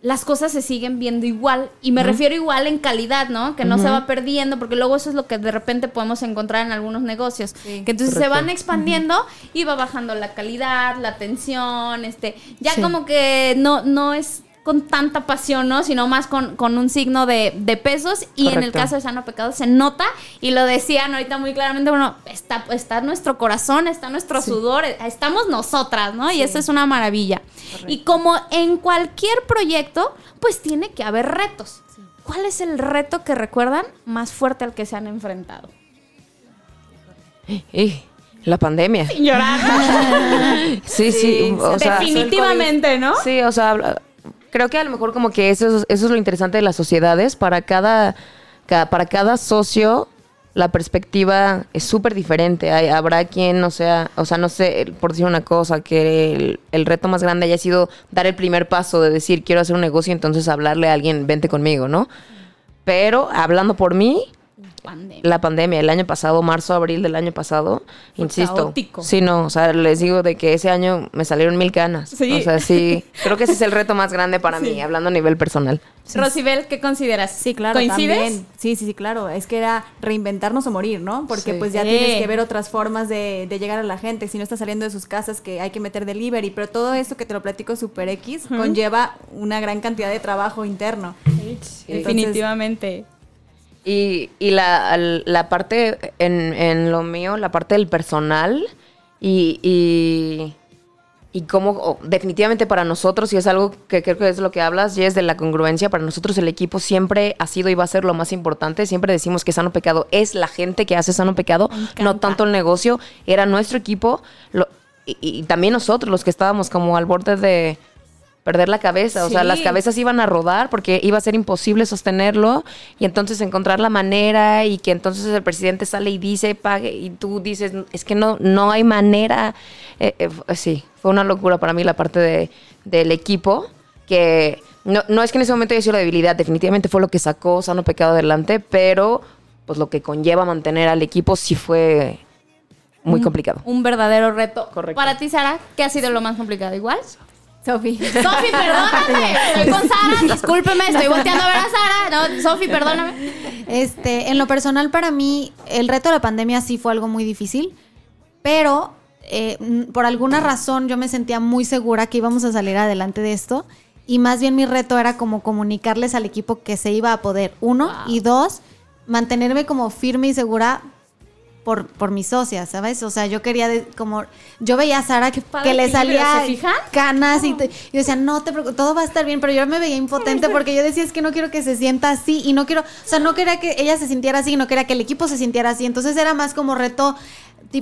[SPEAKER 2] las cosas se siguen viendo igual. Y me refiero igual en calidad, ¿no? Que no se va perdiendo, porque luego eso es lo que de repente podemos encontrar en algunos negocios.
[SPEAKER 5] Sí.
[SPEAKER 2] que entonces se van expandiendo y va bajando la calidad, la atención, este, ya
[SPEAKER 3] Sí.
[SPEAKER 2] como que no, no es con tanta pasión, ¿no? Sino más con, con un signo de, de pesos. Y en el caso de Sano Pecado se nota y lo decían ahorita muy claramente, bueno, está, está nuestro corazón, está nuestro sudor, estamos nosotras, ¿no? Y eso es una maravilla. Y como en cualquier proyecto, pues tiene que haber retos. ¿Cuál es el reto que recuerdan más fuerte al que se han enfrentado?
[SPEAKER 4] Y la pandemia.
[SPEAKER 2] Llorar.
[SPEAKER 4] Sí, sí.
[SPEAKER 5] Sí,
[SPEAKER 4] o sea,
[SPEAKER 2] Definitivamente, ¿no?
[SPEAKER 4] Sí, o sea, creo que a lo mejor como que eso, es- eso es lo interesante de las sociedades. Para cada, ca- para cada socio la perspectiva es súper diferente. Hay- habrá quien no sea, o sea, no sé, por decir una cosa, que el, el reto más grande haya sido dar el primer paso de decir quiero hacer un negocio, entonces hablarle a alguien, vente conmigo, ¿no? Pero hablando por mí,
[SPEAKER 2] Pandemia.
[SPEAKER 4] la pandemia, el año pasado, marzo, abril del año pasado,
[SPEAKER 2] Fue
[SPEAKER 4] insisto.
[SPEAKER 2] caótico.
[SPEAKER 4] Sí, no, o sea, les digo de que ese año me salieron mil canas.
[SPEAKER 2] Sí.
[SPEAKER 4] O sea, sí, creo que ese es el reto más grande para mí, hablando a nivel personal.
[SPEAKER 2] Rosibel, ¿qué consideras?
[SPEAKER 5] Sí, claro,
[SPEAKER 2] ¿Coincides?
[SPEAKER 5] también. Sí, sí, sí, claro. Es que era reinventarnos o morir, ¿no? Porque
[SPEAKER 4] Sí.
[SPEAKER 5] pues ya
[SPEAKER 2] Sí.
[SPEAKER 5] tienes que ver otras formas de, de llegar a la gente. Si no estás saliendo de sus casas, que hay que meter delivery. Pero todo esto que te lo platico super X conlleva una gran cantidad de trabajo interno.
[SPEAKER 2] Definitivamente.
[SPEAKER 4] Y, y la, la parte, en, en lo mío, la parte del personal y, y, y cómo definitivamente para nosotros, y es algo que creo que es lo que hablas, y es de la congruencia, para nosotros el equipo siempre ha sido y va a ser lo más importante. Siempre decimos que Sano Pecado es la gente que hace Sano Pecado, no tanto el negocio. Era nuestro equipo lo- y, y también nosotros los que estábamos como al borde de perder la cabeza, o sea, las cabezas iban a rodar porque iba a ser imposible sostenerlo y entonces encontrar la manera y que entonces el presidente sale y dice pague y tú dices es que no no hay manera Eh, eh, sí fue una locura para mí la parte de, del equipo que no, no es que en ese momento haya sido la debilidad definitivamente fue lo que sacó Sano Pecado adelante pero pues lo que conlleva mantener al equipo sí fue muy complicado
[SPEAKER 2] Un verdadero reto.
[SPEAKER 4] Correcto.
[SPEAKER 2] Para ti, Sara, ¿qué ha sido lo más complicado? ¿Igual?
[SPEAKER 5] Sofi.
[SPEAKER 2] Sofi, perdóname. Estoy con Sara, discúlpeme, estoy volteando a ver a Sara. No, Sofi, perdóname.
[SPEAKER 3] Este, en lo personal para mí, el reto de la pandemia sí fue algo muy difícil, pero eh, por alguna razón yo me sentía muy segura que íbamos a salir adelante de esto y más bien mi reto era como comunicarles al equipo que se iba a poder, uno, y dos, mantenerme como firme y segura por, por mis socias, ¿sabes? O sea, yo quería de- como, yo veía a Sara que, le salía canas y, te- y yo decía, no te preocupes, todo va a estar bien, pero yo me veía impotente porque yo decía, es que no quiero que se sienta así y no quiero, o sea, no quería que ella se sintiera así no quería que el equipo se sintiera así, entonces era más como reto,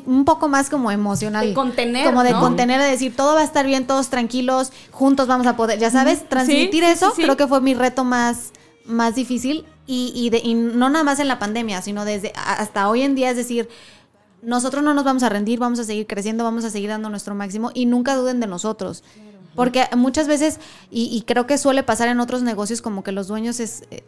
[SPEAKER 3] un poco más como emocional.
[SPEAKER 2] De contener,
[SPEAKER 3] Como de
[SPEAKER 2] ¿no?
[SPEAKER 3] contener, de decir, todo va a estar bien, todos tranquilos, juntos vamos a poder, ya sabes, transmitir
[SPEAKER 2] sí, sí,
[SPEAKER 3] eso,
[SPEAKER 2] sí.
[SPEAKER 3] creo que fue mi reto más, más difícil y, y, de- y no nada más en la pandemia, sino desde hasta hoy en día, es decir, nosotros no nos vamos a rendir, vamos a seguir creciendo, vamos a seguir dando nuestro máximo y nunca duden de nosotros. Porque muchas veces, y, y creo que suele pasar en otros negocios, como que los dueños es... eh,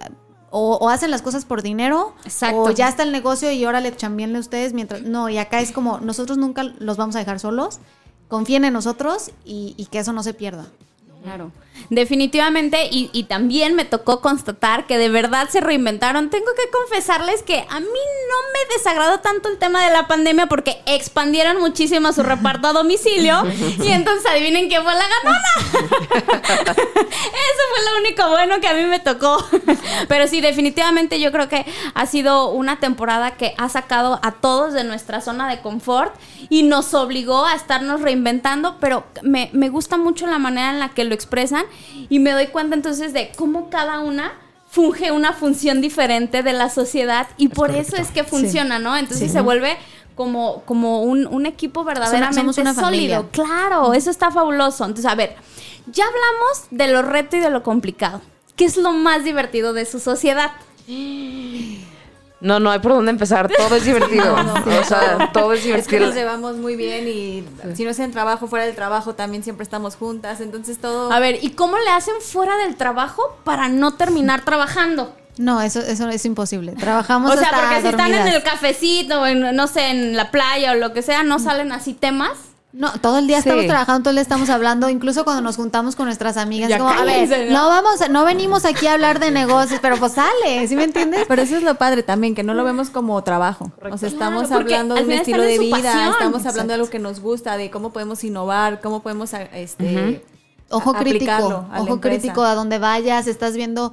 [SPEAKER 3] o, o hacen las cosas por dinero,
[SPEAKER 2] Exacto.
[SPEAKER 3] o ya está el negocio y órale, chambienle ustedes mientras... No, y acá es como, nosotros nunca los vamos a dejar solos, confíen en nosotros y, y que eso no se pierda.
[SPEAKER 2] Claro. Definitivamente, y, y también me tocó constatar que de verdad se reinventaron. Tengo que confesarles que a mí no me desagradó tanto el tema de la pandemia porque expandieron muchísimo su reparto a domicilio y entonces adivinen quién fue la ganona. Eso fue lo único bueno que a mí me tocó. Pero sí, definitivamente yo creo que ha sido una temporada que ha sacado a todos de nuestra zona de confort y nos obligó a estarnos reinventando, pero me, me gusta mucho la manera en la que lo expresan y me doy cuenta entonces de cómo cada una funge una función diferente de la sociedad y por eso es que funciona, ¿no? Entonces se vuelve como, como un, un equipo verdaderamente
[SPEAKER 3] somos una familia.
[SPEAKER 2] sólido. Claro, eso está fabuloso. Entonces, a ver, ya hablamos de lo reto y de lo complicado. ¿Qué es lo más divertido de su sociedad?
[SPEAKER 4] no no hay por dónde empezar todo es divertido o sea todo es
[SPEAKER 5] Es que
[SPEAKER 4] divertido
[SPEAKER 5] nos llevamos muy bien y si no es en trabajo, fuera del trabajo, también siempre estamos juntas. Entonces todo...
[SPEAKER 2] A ver, ¿y cómo le hacen fuera del trabajo para no terminar trabajando?
[SPEAKER 3] No, eso, eso es imposible. Trabajamos
[SPEAKER 2] o sea,
[SPEAKER 3] hasta
[SPEAKER 2] porque si están en el cafecito o en, no sé, en la playa o lo que sea, no salen así temas.
[SPEAKER 3] No, todo el día
[SPEAKER 4] Sí.
[SPEAKER 3] estamos trabajando, todo el día estamos hablando, incluso cuando nos juntamos con nuestras amigas,
[SPEAKER 2] Ya
[SPEAKER 3] como, a ver,
[SPEAKER 2] ¿no?
[SPEAKER 3] ¿no? vamos, a- no venimos aquí a hablar de negocios, pero pues sale, ¿sí me entiendes?
[SPEAKER 5] Pero eso es lo padre también, que no lo vemos como trabajo. O sea, estamos
[SPEAKER 2] Claro,
[SPEAKER 5] hablando de un estilo de vida,
[SPEAKER 2] pasión.
[SPEAKER 5] estamos hablando de algo que nos gusta, de cómo podemos innovar, cómo podemos este,
[SPEAKER 3] Ojo crítico, ojo crítico a donde vayas, estás viendo,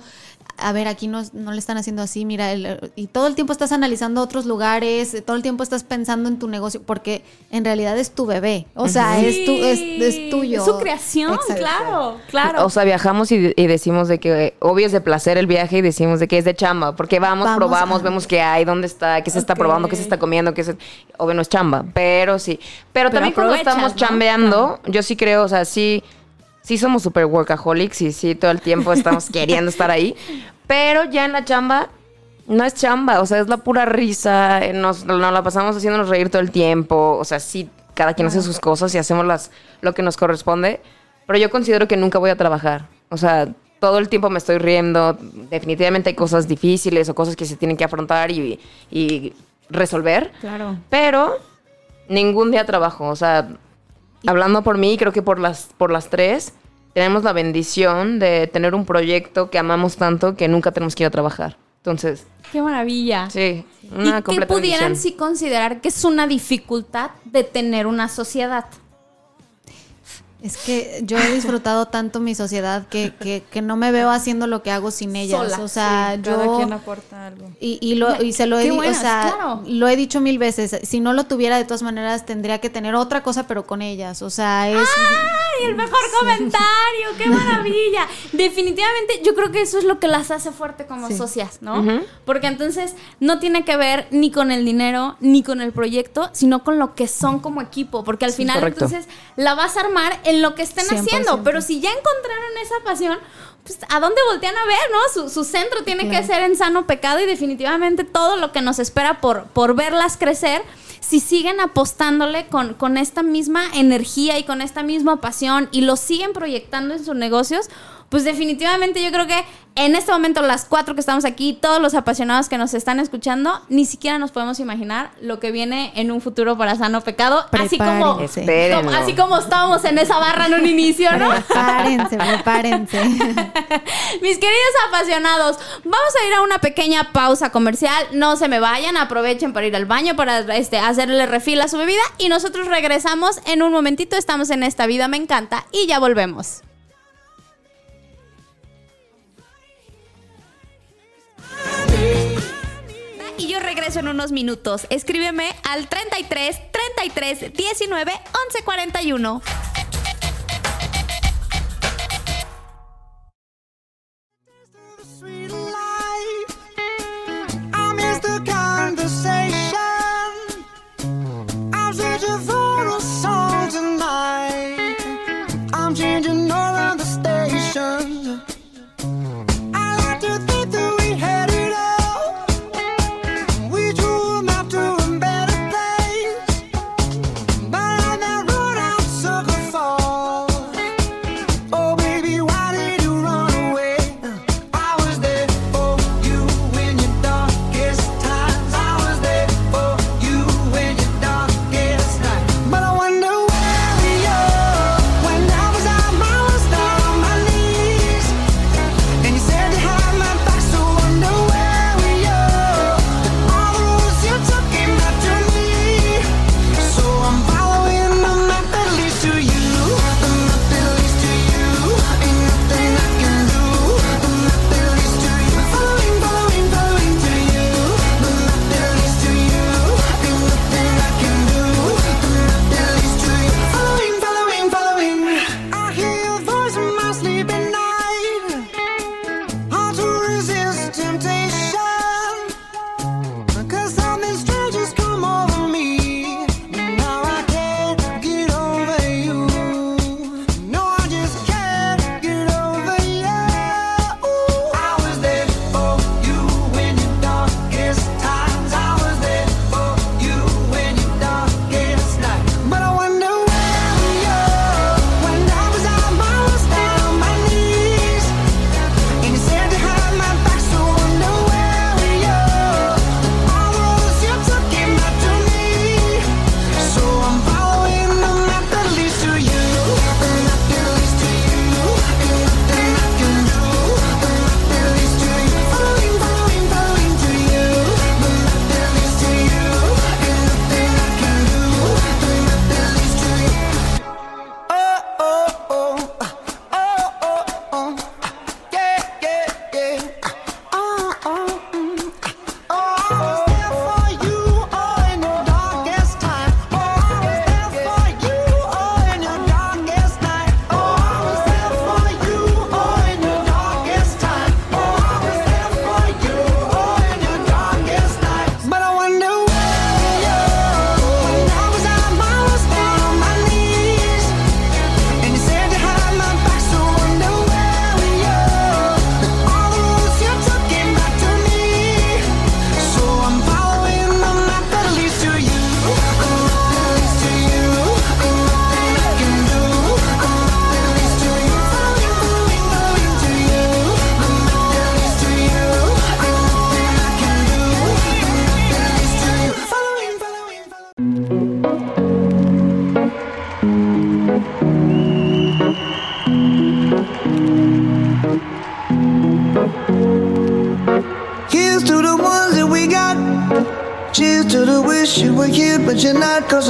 [SPEAKER 3] a ver, aquí no, no le están haciendo así, mira, el- y todo el tiempo estás analizando otros lugares, todo el tiempo estás pensando en tu negocio, porque en realidad es tu bebé, o sea, es, tu, es, es tuyo.
[SPEAKER 2] Es su creación,
[SPEAKER 3] Exacto.
[SPEAKER 2] claro, claro.
[SPEAKER 4] O sea, viajamos y, y decimos de que eh, obvio es de placer el viaje y decimos de que es de chamba, porque vamos,
[SPEAKER 3] Vamos
[SPEAKER 4] probamos,
[SPEAKER 3] a-
[SPEAKER 4] vemos qué hay, dónde está, qué se está probando, qué se está comiendo, qué se... Obvio no es chamba, pero sí. Pero,
[SPEAKER 2] Pero
[SPEAKER 4] también cuando estamos
[SPEAKER 2] ¿no?
[SPEAKER 4] chambeando, yo sí creo, o sea, sí, sí somos super workaholics y sí todo el tiempo estamos queriendo estar ahí, pero ya en la chamba no es chamba, o sea, es la pura risa, nos, nos la pasamos haciéndonos reír todo el tiempo, o sea, sí, cada quien hace sus cosas y hacemos las, lo que nos corresponde, pero yo considero que nunca voy a trabajar, o sea, todo el tiempo me estoy riendo, definitivamente hay cosas difíciles o cosas que se tienen que afrontar y, y resolver,
[SPEAKER 2] Claro.
[SPEAKER 4] pero ningún día trabajo, o sea, hablando por mí, creo que por las, por las tres, tenemos la bendición de tener un proyecto que amamos tanto que nunca tenemos que ir a trabajar. Entonces,
[SPEAKER 2] Qué maravilla.
[SPEAKER 4] sí,
[SPEAKER 2] ¿Y
[SPEAKER 4] una
[SPEAKER 2] qué
[SPEAKER 4] completa
[SPEAKER 2] pudieran
[SPEAKER 4] bendición.
[SPEAKER 2] sí considerar que es una dificultad de tener una sociedad?
[SPEAKER 3] Es que yo he disfrutado tanto mi sociedad que, que, que no me veo haciendo lo que hago sin ellas.
[SPEAKER 2] Sola,
[SPEAKER 3] o sea,
[SPEAKER 5] Cada
[SPEAKER 3] yo...
[SPEAKER 5] quien aporta algo.
[SPEAKER 3] Y, y, lo, y se lo he
[SPEAKER 2] buenas,
[SPEAKER 3] o sea,
[SPEAKER 2] claro.
[SPEAKER 3] lo he dicho mil veces. Si no lo tuviera, de todas maneras, tendría que tener otra cosa, pero con ellas. O sea, es.
[SPEAKER 2] ¡Ay, el mejor comentario! ¡Qué maravilla! Definitivamente, yo creo que eso es lo que las hace fuerte como
[SPEAKER 3] Sí.
[SPEAKER 2] socias, ¿no? Porque entonces no tiene que ver ni con el dinero, ni con el proyecto, sino con lo que son como equipo. Porque al final,
[SPEAKER 4] correcto.
[SPEAKER 2] entonces, la vas a armar en lo que estén
[SPEAKER 3] 100%.
[SPEAKER 2] haciendo. Pero si ya encontraron esa pasión, pues ¿a dónde voltean a ver, no? Su, su centro tiene que ser en sano pecado y definitivamente todo lo que nos espera por, por verlas crecer, si siguen apostándole con, con esta misma energía y con esta misma pasión y lo siguen proyectando en sus negocios, pues definitivamente yo creo que en este momento las cuatro que estamos aquí, todos los apasionados que nos están escuchando, ni siquiera nos podemos imaginar lo que viene en un futuro para Sano Pecado, así como, como- así como estábamos en esa barra en un inicio, ¿no?
[SPEAKER 3] Prepárense, prepárense.
[SPEAKER 2] Mis queridos apasionados, vamos a ir a una pequeña pausa comercial. No se me vayan, aprovechen para ir al baño, para este, hacerle refil a su bebida. Y nosotros regresamos en un momentito. Estamos en Esta Vida Me Encanta y ya volvemos. Y yo regreso en unos minutos. Escríbeme al 33 33 19 11 41.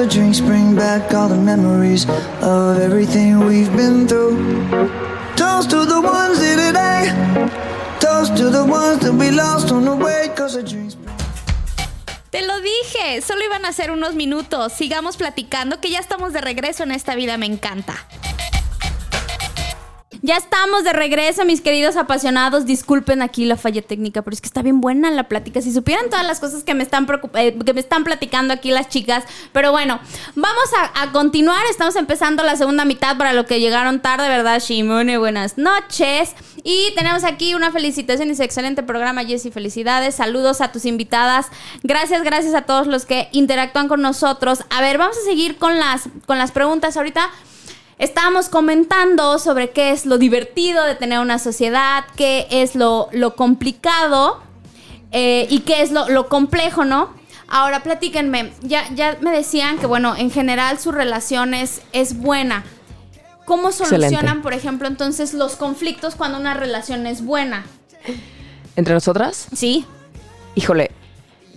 [SPEAKER 6] The drinks bring back all the memories of everything we've been through. Toast to the ones here today. Toast to the ones that we lost on the way. Cause the drinks
[SPEAKER 2] Te lo dije, solo iban a ser unos minutos. Sigamos platicando que ya estamos de regreso en esta vida me encanta. Ya estamos de regreso, mis queridos apasionados. Disculpen aquí la falla técnica, pero es que está bien buena la plática. Si supieran todas las cosas que me están, eh, que me están platicando aquí las chicas. Pero bueno, vamos a, continuar. Estamos empezando la segunda mitad para lo que llegaron tarde, ¿verdad, Shimone? Buenas noches. Y tenemos aquí una felicitación y excelente programa, Jessy. Felicidades. Saludos a tus invitadas. Gracias, gracias a todos los que interactúan con nosotros. A ver, vamos a seguir con las, con las preguntas. Ahorita estábamos comentando sobre qué es lo divertido de tener una sociedad, qué es lo, lo complicado eh, y qué es lo, lo complejo, ¿no? Ahora platíquenme, ya, ya me decían que, bueno, en general su relación es, es buena. ¿Cómo
[SPEAKER 4] Excelente.
[SPEAKER 2] solucionan, por ejemplo, entonces los conflictos cuando una relación es buena?
[SPEAKER 4] ¿Entre nosotras?
[SPEAKER 2] Sí.
[SPEAKER 4] Híjole.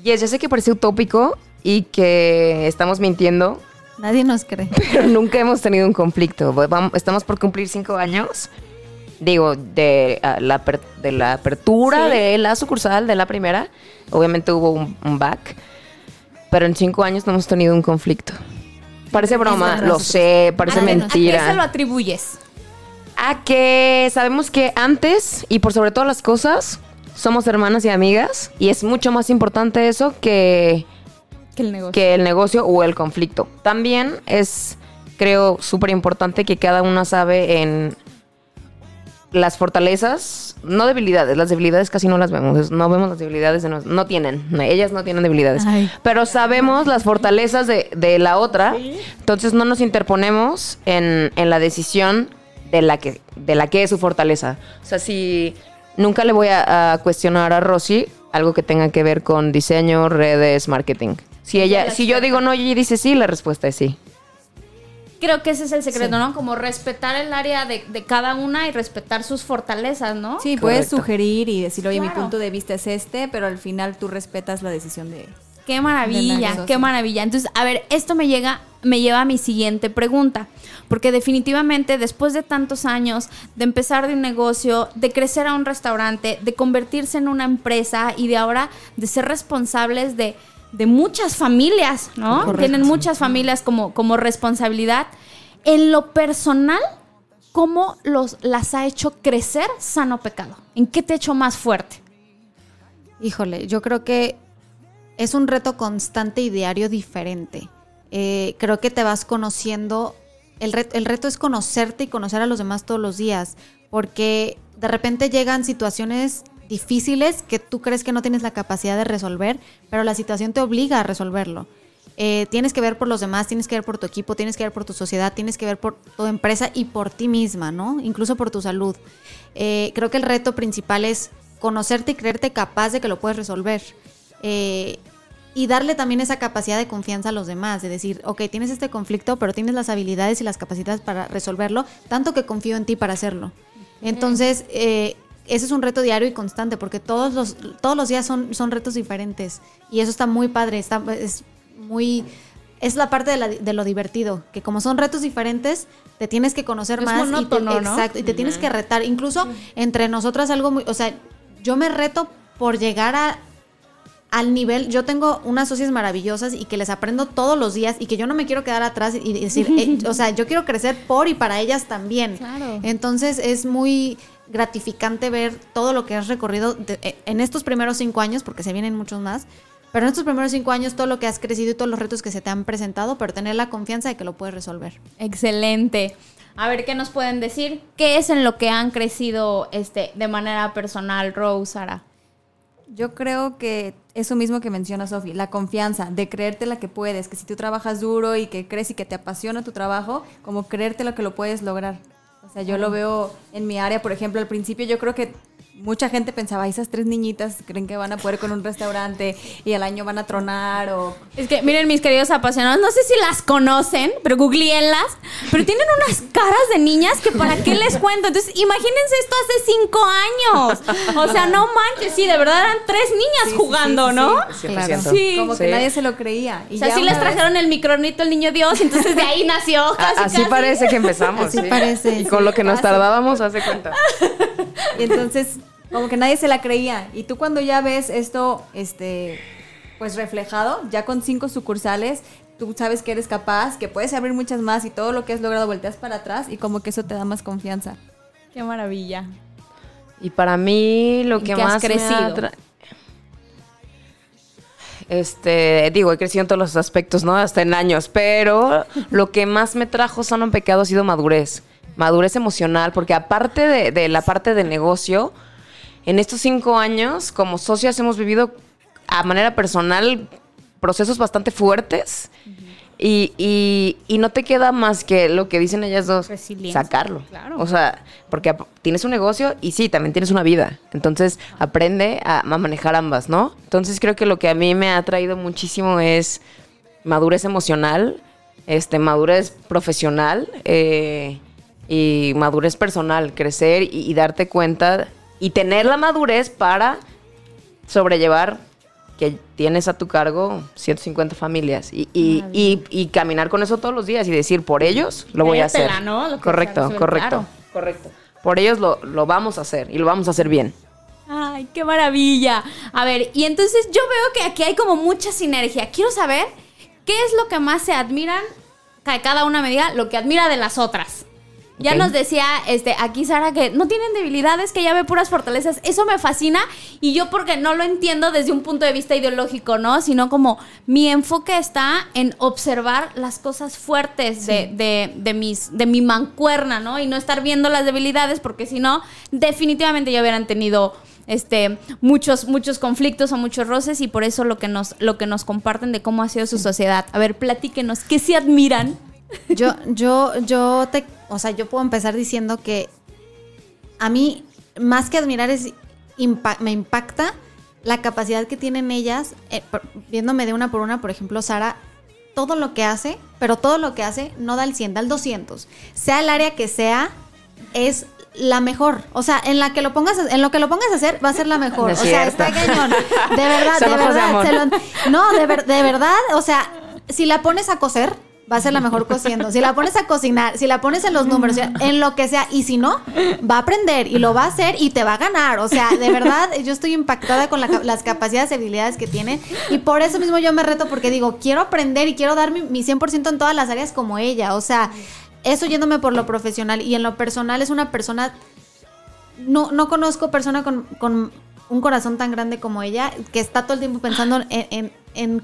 [SPEAKER 4] Yes, ya sé que parece utópico y que estamos mintiendo,
[SPEAKER 3] Nadie nos cree.
[SPEAKER 4] pero nunca hemos tenido un conflicto. Estamos por cumplir cinco años. Digo, de, ah, la, de la apertura de la sucursal, de la primera. Obviamente hubo un, un back. Pero en cinco años no hemos tenido un conflicto. Parece broma, lo sé, parece
[SPEAKER 2] ¿A qué-
[SPEAKER 4] mentira.
[SPEAKER 2] ¿A qué se lo atribuyes?
[SPEAKER 4] A que sabemos que antes y por sobre todas las cosas somos hermanas y amigas y es mucho más importante eso que,
[SPEAKER 2] Que el negocio.
[SPEAKER 4] que el negocio o el conflicto. También es, creo, súper importante que cada una sabe en las fortalezas, no debilidades, las debilidades casi no las vemos, no vemos las debilidades de nos, no tienen, ellas no tienen debilidades,
[SPEAKER 3] Ay.
[SPEAKER 4] pero sabemos las fortalezas de, de la otra, entonces no nos interponemos en, en la decisión de la, que, de la que es su fortaleza. O sea, si nunca le voy a, a cuestionar a Rosy algo que tenga que ver con diseño, redes, marketing. Si ella, si yo digo no y ella dice sí, la respuesta es sí.
[SPEAKER 2] Creo que ese es el secreto, ¿no? Como respetar el área de, de cada una y respetar sus fortalezas, ¿no?
[SPEAKER 5] Sí, puedes sugerir y decir, oye, mi punto de vista es este, pero al final tú respetas la decisión de...
[SPEAKER 2] Qué maravilla,
[SPEAKER 5] la
[SPEAKER 2] qué maravilla. Entonces, a ver, esto me llega, me lleva a mi siguiente pregunta, porque definitivamente después de tantos años de empezar de un negocio, de crecer a un restaurante, de convertirse en una empresa y de ahora de ser responsables de, de muchas familias, ¿no? Tienen muchas familias como, como responsabilidad. En lo personal, ¿cómo los, las ha hecho crecer sano pecado? ¿En qué te ha hecho más fuerte?
[SPEAKER 3] Híjole, yo creo que es un reto constante y diario diferente. Eh, creo que te vas conociendo. El reto, el reto es conocerte y conocer a los demás todos los días. Porque de repente llegan situaciones difíciles que tú crees que no tienes la capacidad de resolver, pero la situación te obliga a resolverlo. Eh, tienes que ver por los demás, tienes que ver por tu equipo, tienes que ver por tu sociedad, tienes que ver por tu empresa y por ti misma, ¿no? Incluso por tu salud. Eh, creo que el reto principal es conocerte y creerte capaz de que lo puedes resolver. Eh, y darle también esa capacidad de confianza a los demás, de decir, ok, tienes este conflicto, pero tienes las habilidades y las capacidades para resolverlo, tanto que confío en ti para hacerlo. Entonces, eh, ese es un reto diario y constante, porque todos los, todos los días son, son retos diferentes. Y eso está muy padre, está, es muy... Es la parte de, la- de lo divertido, que como son retos diferentes, te tienes que conocer
[SPEAKER 2] Es
[SPEAKER 3] más. y te-. Exacto, y te tienes que retar. Incluso entre nosotras algo muy... O sea, yo me reto por llegar a, al nivel, yo tengo unas socias maravillosas y que les aprendo todos los días y que yo no me quiero quedar atrás y decir, eh, o sea, yo quiero crecer por y para ellas también.
[SPEAKER 2] Claro.
[SPEAKER 3] Entonces es muy gratificante ver todo lo que has recorrido de- eh, en estos primeros cinco años, porque se vienen muchos más, pero en estos primeros cinco años todo lo que has crecido y todos los retos que se te han presentado, pero tener la confianza de que lo puedes resolver.
[SPEAKER 2] Excelente. A ver, ¿qué nos pueden decir? ¿Qué es en lo que han crecido este, de manera personal, Rose, Sara?
[SPEAKER 5] Yo creo que eso mismo que menciona Sofi, la confianza, de creerte la que puedes, que si tú trabajas duro y que crees y que te apasiona tu trabajo, como creerte lo que lo puedes lograr. O sea, yo lo veo en mi área, por ejemplo, al principio yo creo que mucha gente pensaba, esas tres niñitas creen que van a poder con un restaurante y al año van a tronar o...
[SPEAKER 2] Es que miren mis queridos apasionados, no sé si las conocen, pero googleenlas, pero tienen unas caras de niñas que para qué les cuento. Entonces, imagínense esto hace cinco años. O sea, no manches, sí, de verdad eran tres niñas
[SPEAKER 5] Sí,
[SPEAKER 2] jugando,
[SPEAKER 5] sí,
[SPEAKER 2] ¿no?
[SPEAKER 5] sí,
[SPEAKER 4] Claro.
[SPEAKER 2] Sí.
[SPEAKER 5] Como que
[SPEAKER 4] Sí.
[SPEAKER 5] nadie se lo creía. Y
[SPEAKER 2] O sea,
[SPEAKER 5] ya
[SPEAKER 2] sí les
[SPEAKER 5] vez-
[SPEAKER 2] trajeron el micronito el niño Dios, entonces de ahí nació casi,
[SPEAKER 4] Así
[SPEAKER 2] casi.
[SPEAKER 4] parece que empezamos.
[SPEAKER 3] Así
[SPEAKER 4] sí.
[SPEAKER 3] parece,
[SPEAKER 4] Y con
[SPEAKER 3] sí,
[SPEAKER 4] lo que nos
[SPEAKER 5] casi.
[SPEAKER 4] tardábamos, hace cuenta.
[SPEAKER 5] Y entonces, como que nadie se la creía. Y tú cuando ya ves esto, este, pues reflejado, ya con cinco sucursales, tú sabes que eres capaz, que puedes abrir muchas más y todo lo que has logrado volteas para atrás y como que eso te da más confianza.
[SPEAKER 2] Qué maravilla.
[SPEAKER 4] Y para mí lo
[SPEAKER 2] ¿En
[SPEAKER 4] que
[SPEAKER 2] qué has
[SPEAKER 4] más me
[SPEAKER 2] crecido?
[SPEAKER 4] Este, digo, he crecido en todos los aspectos, ¿no? Hasta en años, pero lo que más me trajo sano en pecado ha sido madurez. Madurez emocional, porque aparte de, de la parte de negocio, en estos cinco años, como socias, hemos vivido a manera personal procesos bastante fuertes. Y, y- y no te queda más que lo que dicen ellas dos, sacarlo.
[SPEAKER 2] claro.
[SPEAKER 4] O sea, porque tienes un negocio y sí, también tienes una vida. Entonces, aprende a, a manejar ambas, ¿no? Entonces, creo que lo que a mí me ha traído muchísimo es madurez emocional, este, madurez profesional eh, y madurez personal, crecer y, y darte cuenta y tener la madurez para sobrellevar que tienes a tu cargo 150 familias y, y, y- caminar con eso todos los días y decir, por ellos lo voy a hacer. Correcto, correcto,
[SPEAKER 2] claro.
[SPEAKER 4] correcto. Por ellos lo, lo vamos a hacer y lo vamos a hacer bien.
[SPEAKER 2] Ay, qué maravilla. A ver, y entonces yo veo que aquí hay como mucha sinergia. Quiero saber qué es lo que más se admiran, que cada una me diga lo que admira de las otras. Ya nos decía este, aquí Sara que no tienen debilidades, que ya ve puras fortalezas. Eso me fascina y yo porque no lo entiendo desde un punto de vista ideológico, ¿no? Sino como mi enfoque está en observar las cosas fuertes de, de- de mis, de mi mancuerna, ¿no? Y no estar viendo las debilidades porque si no, definitivamente ya hubieran tenido este muchos muchos conflictos o muchos roces y por eso lo que nos lo que nos comparten de cómo ha sido su sociedad. A ver, platíquenos, ¿qué se admiran?
[SPEAKER 3] Yo, yo, yo te, o sea, yo puedo empezar diciendo que a mí, más que admirar, es me impacta la capacidad que tienen ellas, eh, por- viéndome de una por una, por ejemplo, Sara, todo lo que hace, pero todo lo que hace no da el 100, da el 200. Sea el área que sea, es la mejor. O sea, en la que lo pongas, en lo que lo pongas a hacer, va a ser la mejor.
[SPEAKER 4] No es
[SPEAKER 3] o sea,
[SPEAKER 4] cierto.
[SPEAKER 3] está cañón. De verdad, de verdad. lo- no, de, ver- de verdad, o sea, si la pones a coser, va a ser la mejor cociendo. Si la pones a cocinar, si la pones en los números, en lo que sea, y si no, va a aprender y lo va a hacer y te va a ganar. O sea, de verdad, yo estoy impactada con la las capacidades y habilidades que tiene. Y por eso mismo yo me reto, porque digo, quiero aprender y quiero dar mi, mi 100% en todas las áreas como ella. O sea, eso yéndome por lo profesional y en lo personal es una persona no, no conozco persona con, con un corazón tan grande como ella, que está todo el tiempo pensando en, en, en,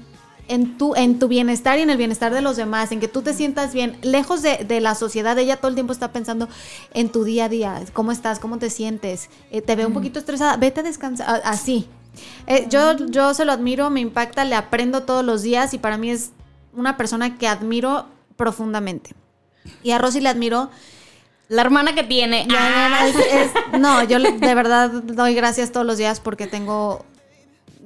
[SPEAKER 3] en tu, en tu bienestar y en el bienestar de los demás, en que tú te sientas bien. Lejos de, de la sociedad, ella todo el tiempo está pensando en tu día a día, cómo estás, cómo te sientes, Eh, te veo un poquito estresada, vete a descansar, así. Eh, yo, yo se lo admiro, me impacta, le aprendo todos los días y para mí es una persona que admiro profundamente. Y a Rosy le admiro
[SPEAKER 2] La hermana que tiene. Ah.
[SPEAKER 3] es- es- no, yo de verdad doy gracias todos los días porque tengo,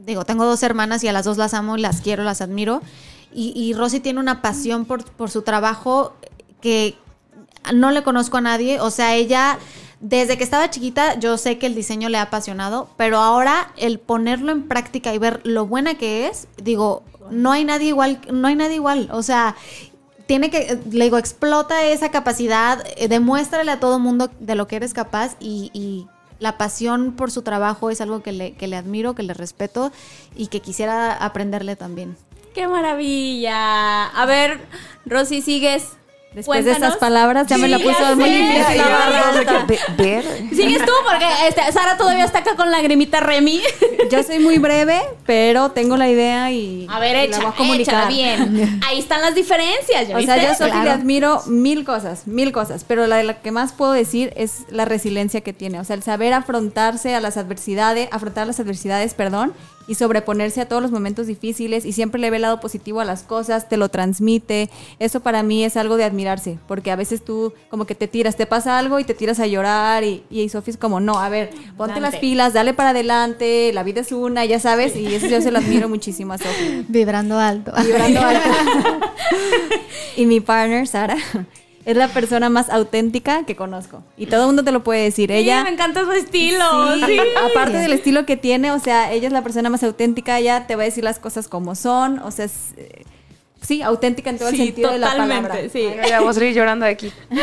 [SPEAKER 3] digo, tengo dos hermanas y a las dos las amo, las quiero, las admiro. Y, y Rosy tiene una pasión por, por su trabajo que no le conozco a nadie. O sea, ella, desde que estaba chiquita, yo sé que el diseño le ha apasionado, pero ahora el ponerlo en práctica y ver lo buena que es, digo, no hay nadie igual, no hay nadie igual. O sea, tiene que, le digo, explota esa capacidad, eh, demuéstrale a todo mundo de lo que eres capaz y, y la pasión por su trabajo es algo que le, que le admiro, que le respeto y que quisiera aprenderle también.
[SPEAKER 2] ¡Qué maravilla! A ver, Rosy, sigues.
[SPEAKER 5] Después de estas palabras ya me la puso muy difícil.
[SPEAKER 4] ver.
[SPEAKER 2] Sigues tú, porque este, Sara todavía está acá con lagrimita Remy.
[SPEAKER 5] Yo soy muy breve, pero tengo la idea y,
[SPEAKER 2] A ver,
[SPEAKER 5] y la
[SPEAKER 2] echa,
[SPEAKER 5] voy a comunicar.
[SPEAKER 2] échala bien. Ahí están las diferencias, ¿ya
[SPEAKER 5] O sea,
[SPEAKER 2] viste?
[SPEAKER 5] yo a Sofi le
[SPEAKER 3] Claro.
[SPEAKER 5] admiro mil cosas, mil cosas, pero la, de la que más puedo decir es la resiliencia que tiene, o sea, el saber afrontarse a las adversidades, afrontar las adversidades, perdón, y sobreponerse a todos los momentos difíciles y siempre le ve el lado positivo a las cosas, te lo transmite. Eso para mí es algo de admirarse, porque a veces tú como que te tiras, te pasa algo y te tiras a llorar y, y Sofía es como, no, a ver, ponte las pilas, dale para adelante, la vida es una, ya sabes, y eso yo se lo admiro muchísimo a Sofía.
[SPEAKER 3] Vibrando alto.
[SPEAKER 5] Vibrando alto. y mi partner, Sara, es la persona más auténtica que conozco. Y todo el mundo te lo puede decir. Ella...
[SPEAKER 2] me encanta su estilo.
[SPEAKER 5] Sí,
[SPEAKER 2] sí.
[SPEAKER 5] aparte del estilo que tiene, o sea, ella es la persona más auténtica, ella te va a decir las cosas como son, o sea, es, eh, sí, auténtica en todo el
[SPEAKER 2] Sí,
[SPEAKER 5] sentido de la palabra.
[SPEAKER 2] sí.
[SPEAKER 4] Ay, no, ya vamos a ir llorando de aquí.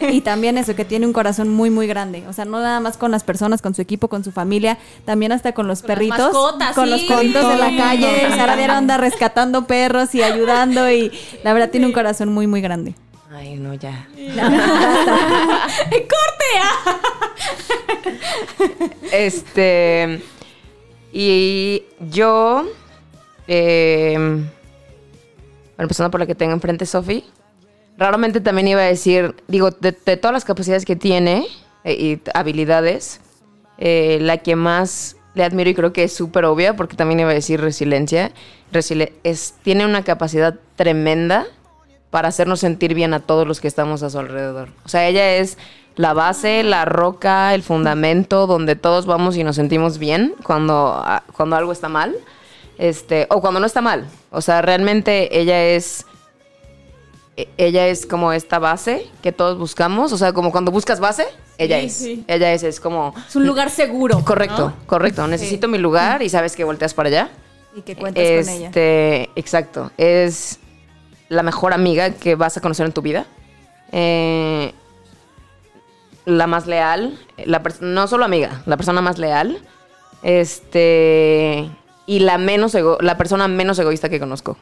[SPEAKER 5] Y también eso, que tiene un corazón muy, muy grande. O sea, no nada más con las personas, con su equipo, con su familia, también hasta con los
[SPEAKER 2] Con las
[SPEAKER 5] perritos.
[SPEAKER 2] mascotas,
[SPEAKER 5] con
[SPEAKER 2] sí.
[SPEAKER 5] los perritos de la
[SPEAKER 2] Sí.
[SPEAKER 5] calle. Sara Diario anda rescatando perros y ayudando y la verdad tiene un corazón muy, muy grande.
[SPEAKER 4] Ay, no, ya.
[SPEAKER 2] ¡Corte! ah.
[SPEAKER 4] Este. Y yo. Eh, bueno, empezando por la que tengo enfrente, Sofi. Raramente también iba a decir, digo, de, todas las capacidades que tiene eh, y habilidades, eh, la que más le admiro y creo que es súper obvia, porque también iba a decir resiliencia, resili- es, tiene una capacidad tremenda para hacernos sentir bien a todos los que estamos a su alrededor. O sea, ella es la base, la roca, el fundamento donde todos vamos y nos sentimos bien cuando, ah, cuando algo está mal. Este, o cuando no está mal. O sea, realmente ella es e- ella es como esta base que todos buscamos, o sea, como cuando buscas base, ella
[SPEAKER 2] Sí,
[SPEAKER 4] es.
[SPEAKER 2] sí.
[SPEAKER 4] Ella es, es como
[SPEAKER 2] Es un lugar seguro.
[SPEAKER 4] correcto,
[SPEAKER 2] ¿no?
[SPEAKER 4] correcto. Necesito mi lugar y sabes que volteas para allá.
[SPEAKER 5] Y que cuentas con ella.
[SPEAKER 4] Este, exacto. Es la mejor amiga que vas a conocer en tu vida. Eh, la más leal. La no solo amiga, la persona más leal. Este. Y la menos ego- la persona menos egoísta que conozco.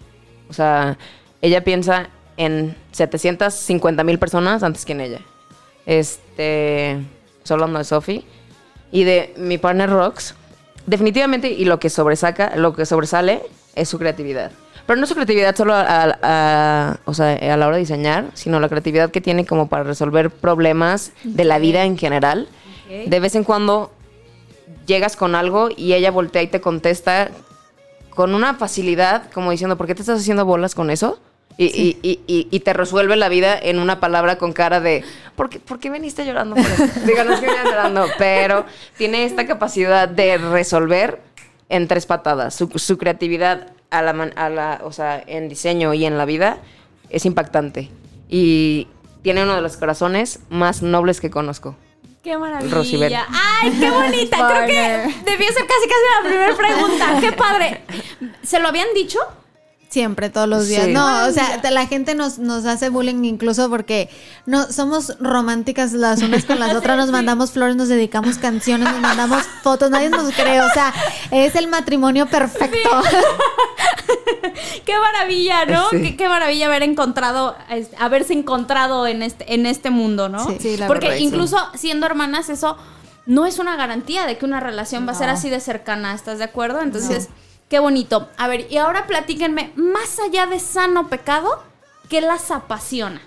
[SPEAKER 4] O sea, ella piensa en 750 mil personas antes que en ella. Este. Estoy hablando de Sophie. Y de mi partner Rox. Definitivamente, y lo que sobresaca, lo que sobresale es su creatividad. Pero no su creatividad solo a, a- a- o sea, a la hora de diseñar, sino la creatividad que tiene como para resolver problemas de la vida en general. De vez en cuando llegas con algo y ella voltea y te contesta con una facilidad, como diciendo, ¿por qué te estás haciendo bolas con eso? Y, y- y- y- y te resuelve la vida en una palabra con cara de, ¿por qué, por qué veniste llorando por? Digo, no es que venía llorando, pero tiene esta capacidad de resolver en tres patadas. Su, su creatividad a la, man- a la, o sea, en diseño y en la vida es impactante. Y tiene uno de los corazones más nobles que conozco.
[SPEAKER 2] ¡Qué
[SPEAKER 4] Rosibel.
[SPEAKER 2] maravilla! ¡Ay, qué bonita! Creo que debió ser casi casi la primera pregunta. ¡Qué padre! ¿Se lo habían dicho?
[SPEAKER 3] Siempre, todos los días.
[SPEAKER 4] Sí.
[SPEAKER 3] No, o sea, la gente nos, nos hace bullying incluso porque no somos románticas las unas con las otras, nos mandamos flores, nos dedicamos canciones, nos mandamos fotos, nadie nos cree, o sea, es el matrimonio perfecto.
[SPEAKER 2] ¡Qué maravilla, ¿no?
[SPEAKER 4] Sí.
[SPEAKER 2] Qué, qué maravilla haber encontrado, es- haberse encontrado en este, en este mundo, ¿no?
[SPEAKER 3] Sí.
[SPEAKER 5] Sí, la
[SPEAKER 2] Porque
[SPEAKER 5] verdad, sí.
[SPEAKER 2] incluso siendo hermanas, eso no es una garantía de que una relación va a ser así de cercana, ¿estás de acuerdo? Entonces, qué bonito. A ver, y ahora platíquenme, más allá de sano pecado, ¿qué las apasiona?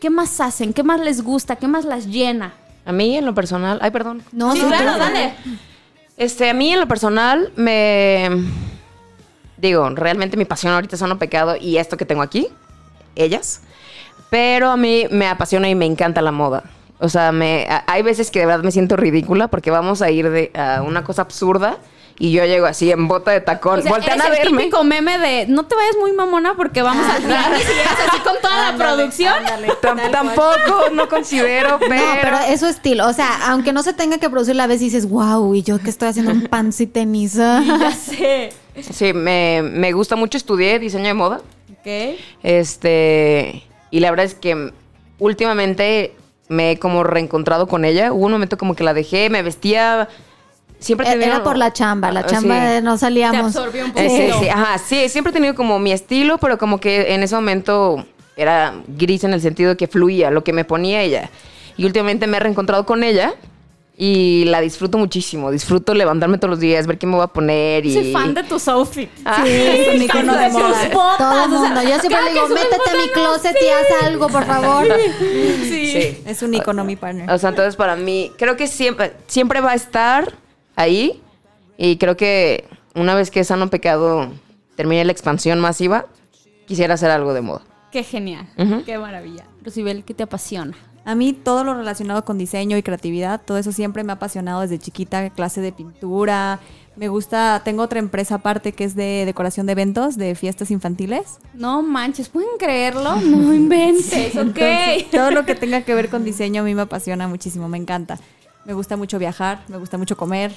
[SPEAKER 2] ¿Qué más hacen? ¿Qué más les gusta? ¿Qué más las llena?
[SPEAKER 4] A mí, en lo personal, ay, perdón.
[SPEAKER 3] No,
[SPEAKER 2] sí,
[SPEAKER 3] no,
[SPEAKER 2] claro, dale.
[SPEAKER 4] Este, a mí en lo personal me digo, realmente mi pasión ahorita son lo pecado y esto que tengo aquí, ellas. Pero a mí me apasiona y me encanta la moda. O sea, me, a- hay veces que de verdad me siento ridícula porque vamos a ir de, a una cosa absurda y yo llego así en bota de tacón.
[SPEAKER 2] O sea,
[SPEAKER 4] Voltean
[SPEAKER 2] eres
[SPEAKER 4] a
[SPEAKER 2] el
[SPEAKER 4] verme.
[SPEAKER 2] típico meme de no te vayas muy mamona porque vamos al y llegas así con toda la producción.
[SPEAKER 5] ándale,
[SPEAKER 4] tampoco, no considero, pero...
[SPEAKER 3] No, pero es su estilo. O sea, aunque no se tenga que producir la vez, dices, wow, y yo que estoy haciendo un pants y tenis.
[SPEAKER 2] Ya sé.
[SPEAKER 4] Sí, me, me gusta mucho, estudié diseño de moda.
[SPEAKER 2] Ok.
[SPEAKER 4] Este, y la verdad es que últimamente me he como reencontrado con ella. Hubo un momento como que la dejé, me vestía. Siempre he
[SPEAKER 3] Era
[SPEAKER 4] tenido-
[SPEAKER 3] por la chamba, la
[SPEAKER 4] Ah,
[SPEAKER 3] chamba
[SPEAKER 4] sí.
[SPEAKER 3] de no salíamos.
[SPEAKER 2] Te absorbió un
[SPEAKER 4] Eh,
[SPEAKER 2] poquito.
[SPEAKER 4] sí, sí, ajá, sí, siempre he tenido como mi estilo, pero como que en ese momento era gris en el sentido de que fluía lo que me ponía ella. Y últimamente me he reencontrado con ella y la disfruto muchísimo. Disfruto levantarme todos los días, ver qué me voy a poner y...
[SPEAKER 2] Soy fan de tus outfits.
[SPEAKER 4] Ah,
[SPEAKER 5] es un icono de
[SPEAKER 2] tus
[SPEAKER 5] moda.
[SPEAKER 2] botas,
[SPEAKER 3] Todo el
[SPEAKER 2] o sea,
[SPEAKER 3] mundo. Yo siempre le digo, métete a mi closet y haz algo, por favor.
[SPEAKER 2] Sí.
[SPEAKER 4] Sí.
[SPEAKER 5] Es un icono mi partner.
[SPEAKER 4] O sea, entonces para mí, creo que siempre, siempre va a estar ahí Y creo que una vez que Sano Pecado termine la expansión masiva, quisiera hacer algo de moda.
[SPEAKER 2] Qué genial. Qué maravilla. Rosibel, ¿qué te apasiona?
[SPEAKER 5] A mí todo lo relacionado con diseño y creatividad, todo eso siempre me ha apasionado desde chiquita, clase de pintura. Me gusta, tengo otra empresa aparte que es de decoración de eventos, de fiestas infantiles.
[SPEAKER 2] No manches, ¿pueden creerlo? No inventes, ok.
[SPEAKER 5] Entonces, todo lo que tenga que ver con diseño a mí me apasiona muchísimo, me encanta. Me gusta mucho viajar, me gusta mucho comer.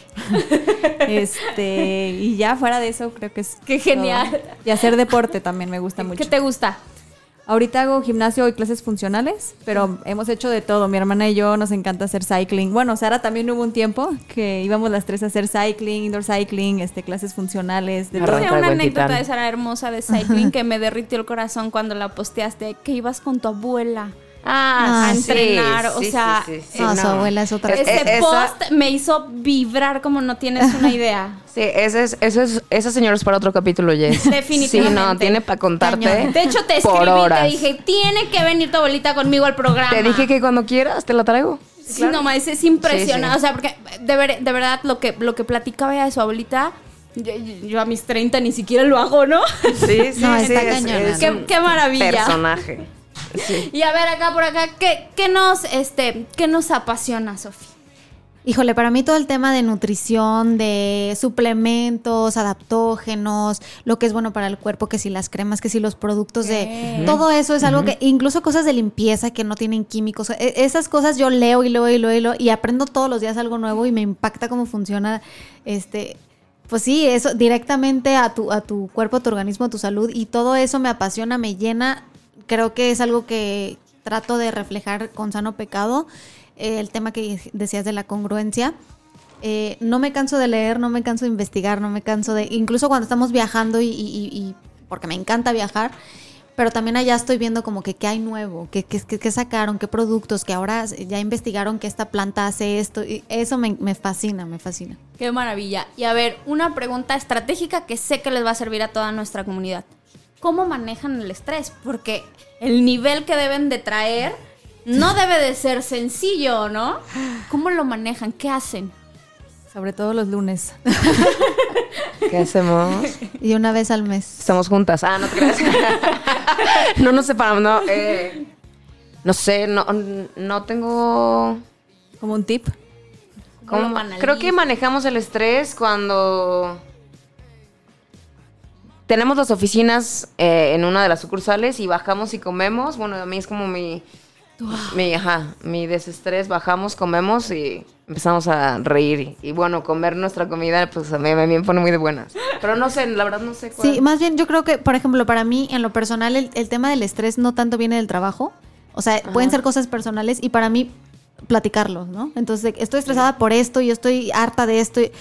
[SPEAKER 5] este, y ya fuera de eso creo que es
[SPEAKER 2] Qué genial.
[SPEAKER 5] todo. Y hacer deporte también me gusta mucho.
[SPEAKER 2] ¿Qué te gusta?
[SPEAKER 5] Ahorita hago gimnasio y clases funcionales, pero hemos hecho de todo. Mi hermana y yo nos encanta hacer cycling. Bueno, Sara también hubo un tiempo que íbamos las tres a hacer cycling, indoor cycling, este, clases funcionales, de
[SPEAKER 2] una anécdota de Sara hermosa de cycling que me derritió el corazón cuando la posteaste, que ibas con tu abuela.
[SPEAKER 4] Ah,
[SPEAKER 2] a
[SPEAKER 4] sí,
[SPEAKER 2] entrenar, o sea,
[SPEAKER 4] sí, sí, sí,
[SPEAKER 3] No, su abuela es otra
[SPEAKER 4] Es-
[SPEAKER 3] cosa.
[SPEAKER 2] Ese
[SPEAKER 4] esa-
[SPEAKER 2] post me hizo vibrar como no tienes una idea.
[SPEAKER 4] Sí, ese es, ese es, esa señora es para otro capítulo, Jess.
[SPEAKER 2] Definitivamente.
[SPEAKER 4] Sí, no, tiene para contarte.
[SPEAKER 3] Cañón.
[SPEAKER 2] De hecho, te
[SPEAKER 4] por
[SPEAKER 2] escribí,
[SPEAKER 4] horas.
[SPEAKER 2] te dije, tiene que venir tu abuelita conmigo al programa.
[SPEAKER 4] Te dije que cuando quieras te la traigo.
[SPEAKER 2] Sí, no mames, es impresionante.
[SPEAKER 4] Sí, sí.
[SPEAKER 2] O sea, porque de, ver- de verdad lo que, lo que platicaba ella de su abuelita, yo, yo a mis 30 ni siquiera lo hago, ¿no?
[SPEAKER 4] Sí, sí,
[SPEAKER 3] No,
[SPEAKER 4] sí.
[SPEAKER 3] está
[SPEAKER 4] es-
[SPEAKER 3] cañona,
[SPEAKER 4] es
[SPEAKER 2] Qué- qué maravilla.
[SPEAKER 4] Personaje. Sí.
[SPEAKER 2] Y a ver, acá por acá, ¿qué, qué nos, este, qué nos apasiona, Sofía?
[SPEAKER 3] Híjole, para mí todo el tema de nutrición, de suplementos, adaptógenos, lo que es bueno para el cuerpo, que si las cremas, que si los productos de... Todo eso es algo que, incluso cosas de limpieza que no tienen químicos, e- esas cosas yo leo y leo y leo y leo y aprendo todos los días algo nuevo y me impacta cómo funciona este... Pues sí, eso directamente a tu, a tu cuerpo, a tu organismo, a tu salud y todo eso me apasiona, me llena. Creo que es algo que trato de reflejar con sano pecado. Eh, el tema que decías de la congruencia. Eh, no me canso de leer, no me canso de investigar, no me canso de... Incluso cuando estamos viajando y, y- y- porque me encanta viajar, pero también allá estoy viendo como que qué hay nuevo, qué, qué- qué sacaron, qué productos, que ahora ya investigaron que esta planta hace esto. Y eso me, me fascina, me fascina.
[SPEAKER 2] Qué maravilla. Y a ver, una pregunta estratégica que sé que les va a servir a toda nuestra comunidad. ¿Cómo manejan el estrés? Porque el nivel que deben de traer no debe de ser sencillo, ¿no? ¿Cómo lo manejan? ¿Qué hacen?
[SPEAKER 5] Sobre todo los lunes.
[SPEAKER 4] ¿Qué hacemos?
[SPEAKER 3] Y una vez al mes.
[SPEAKER 4] Estamos juntas. Ah, no te creas. no nos separamos, no. eh, no sé, no, no tengo.
[SPEAKER 5] Como un tip.
[SPEAKER 2] ¿Cómo
[SPEAKER 4] ¿cómo? Creo que manejamos el estrés cuando tenemos las oficinas eh, en una de las sucursales y bajamos y comemos. Bueno, a mí es como mi, mi, ajá, mi desestrés. Bajamos, comemos y empezamos a reír. Y bueno, comer nuestra comida, pues a mí, a mí me pone muy de buenas. Pero no sé, la verdad no sé cuál.
[SPEAKER 3] Sí, más bien yo creo que, por ejemplo, para mí, en lo personal, el, el tema del estrés no tanto viene del trabajo. O sea, pueden ser cosas personales y para mí platicarlo, ¿no? Entonces, estoy estresada por esto y estoy harta de esto, y-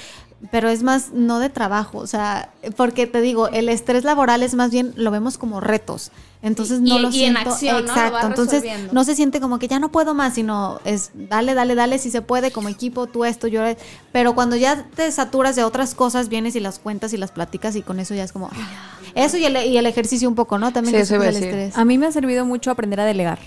[SPEAKER 3] pero es más no de trabajo, o sea, porque te digo, el estrés laboral es más bien, lo vemos como retos. Entonces
[SPEAKER 2] Y-
[SPEAKER 3] no lo
[SPEAKER 2] y en
[SPEAKER 3] siento.
[SPEAKER 2] acción, ¿no? Lo
[SPEAKER 3] Exacto. Entonces no se siente como que ya no puedo más, sino es dale, dale, dale si se puede, como equipo, tú esto, yo. Pero cuando ya te saturas de otras cosas, vienes y las cuentas y las platicas y con eso ya es como. ah. Eso y el, y el ejercicio un poco, ¿no? También
[SPEAKER 4] Sí,
[SPEAKER 3] es el estrés.
[SPEAKER 5] A mí me ha servido mucho aprender a delegar.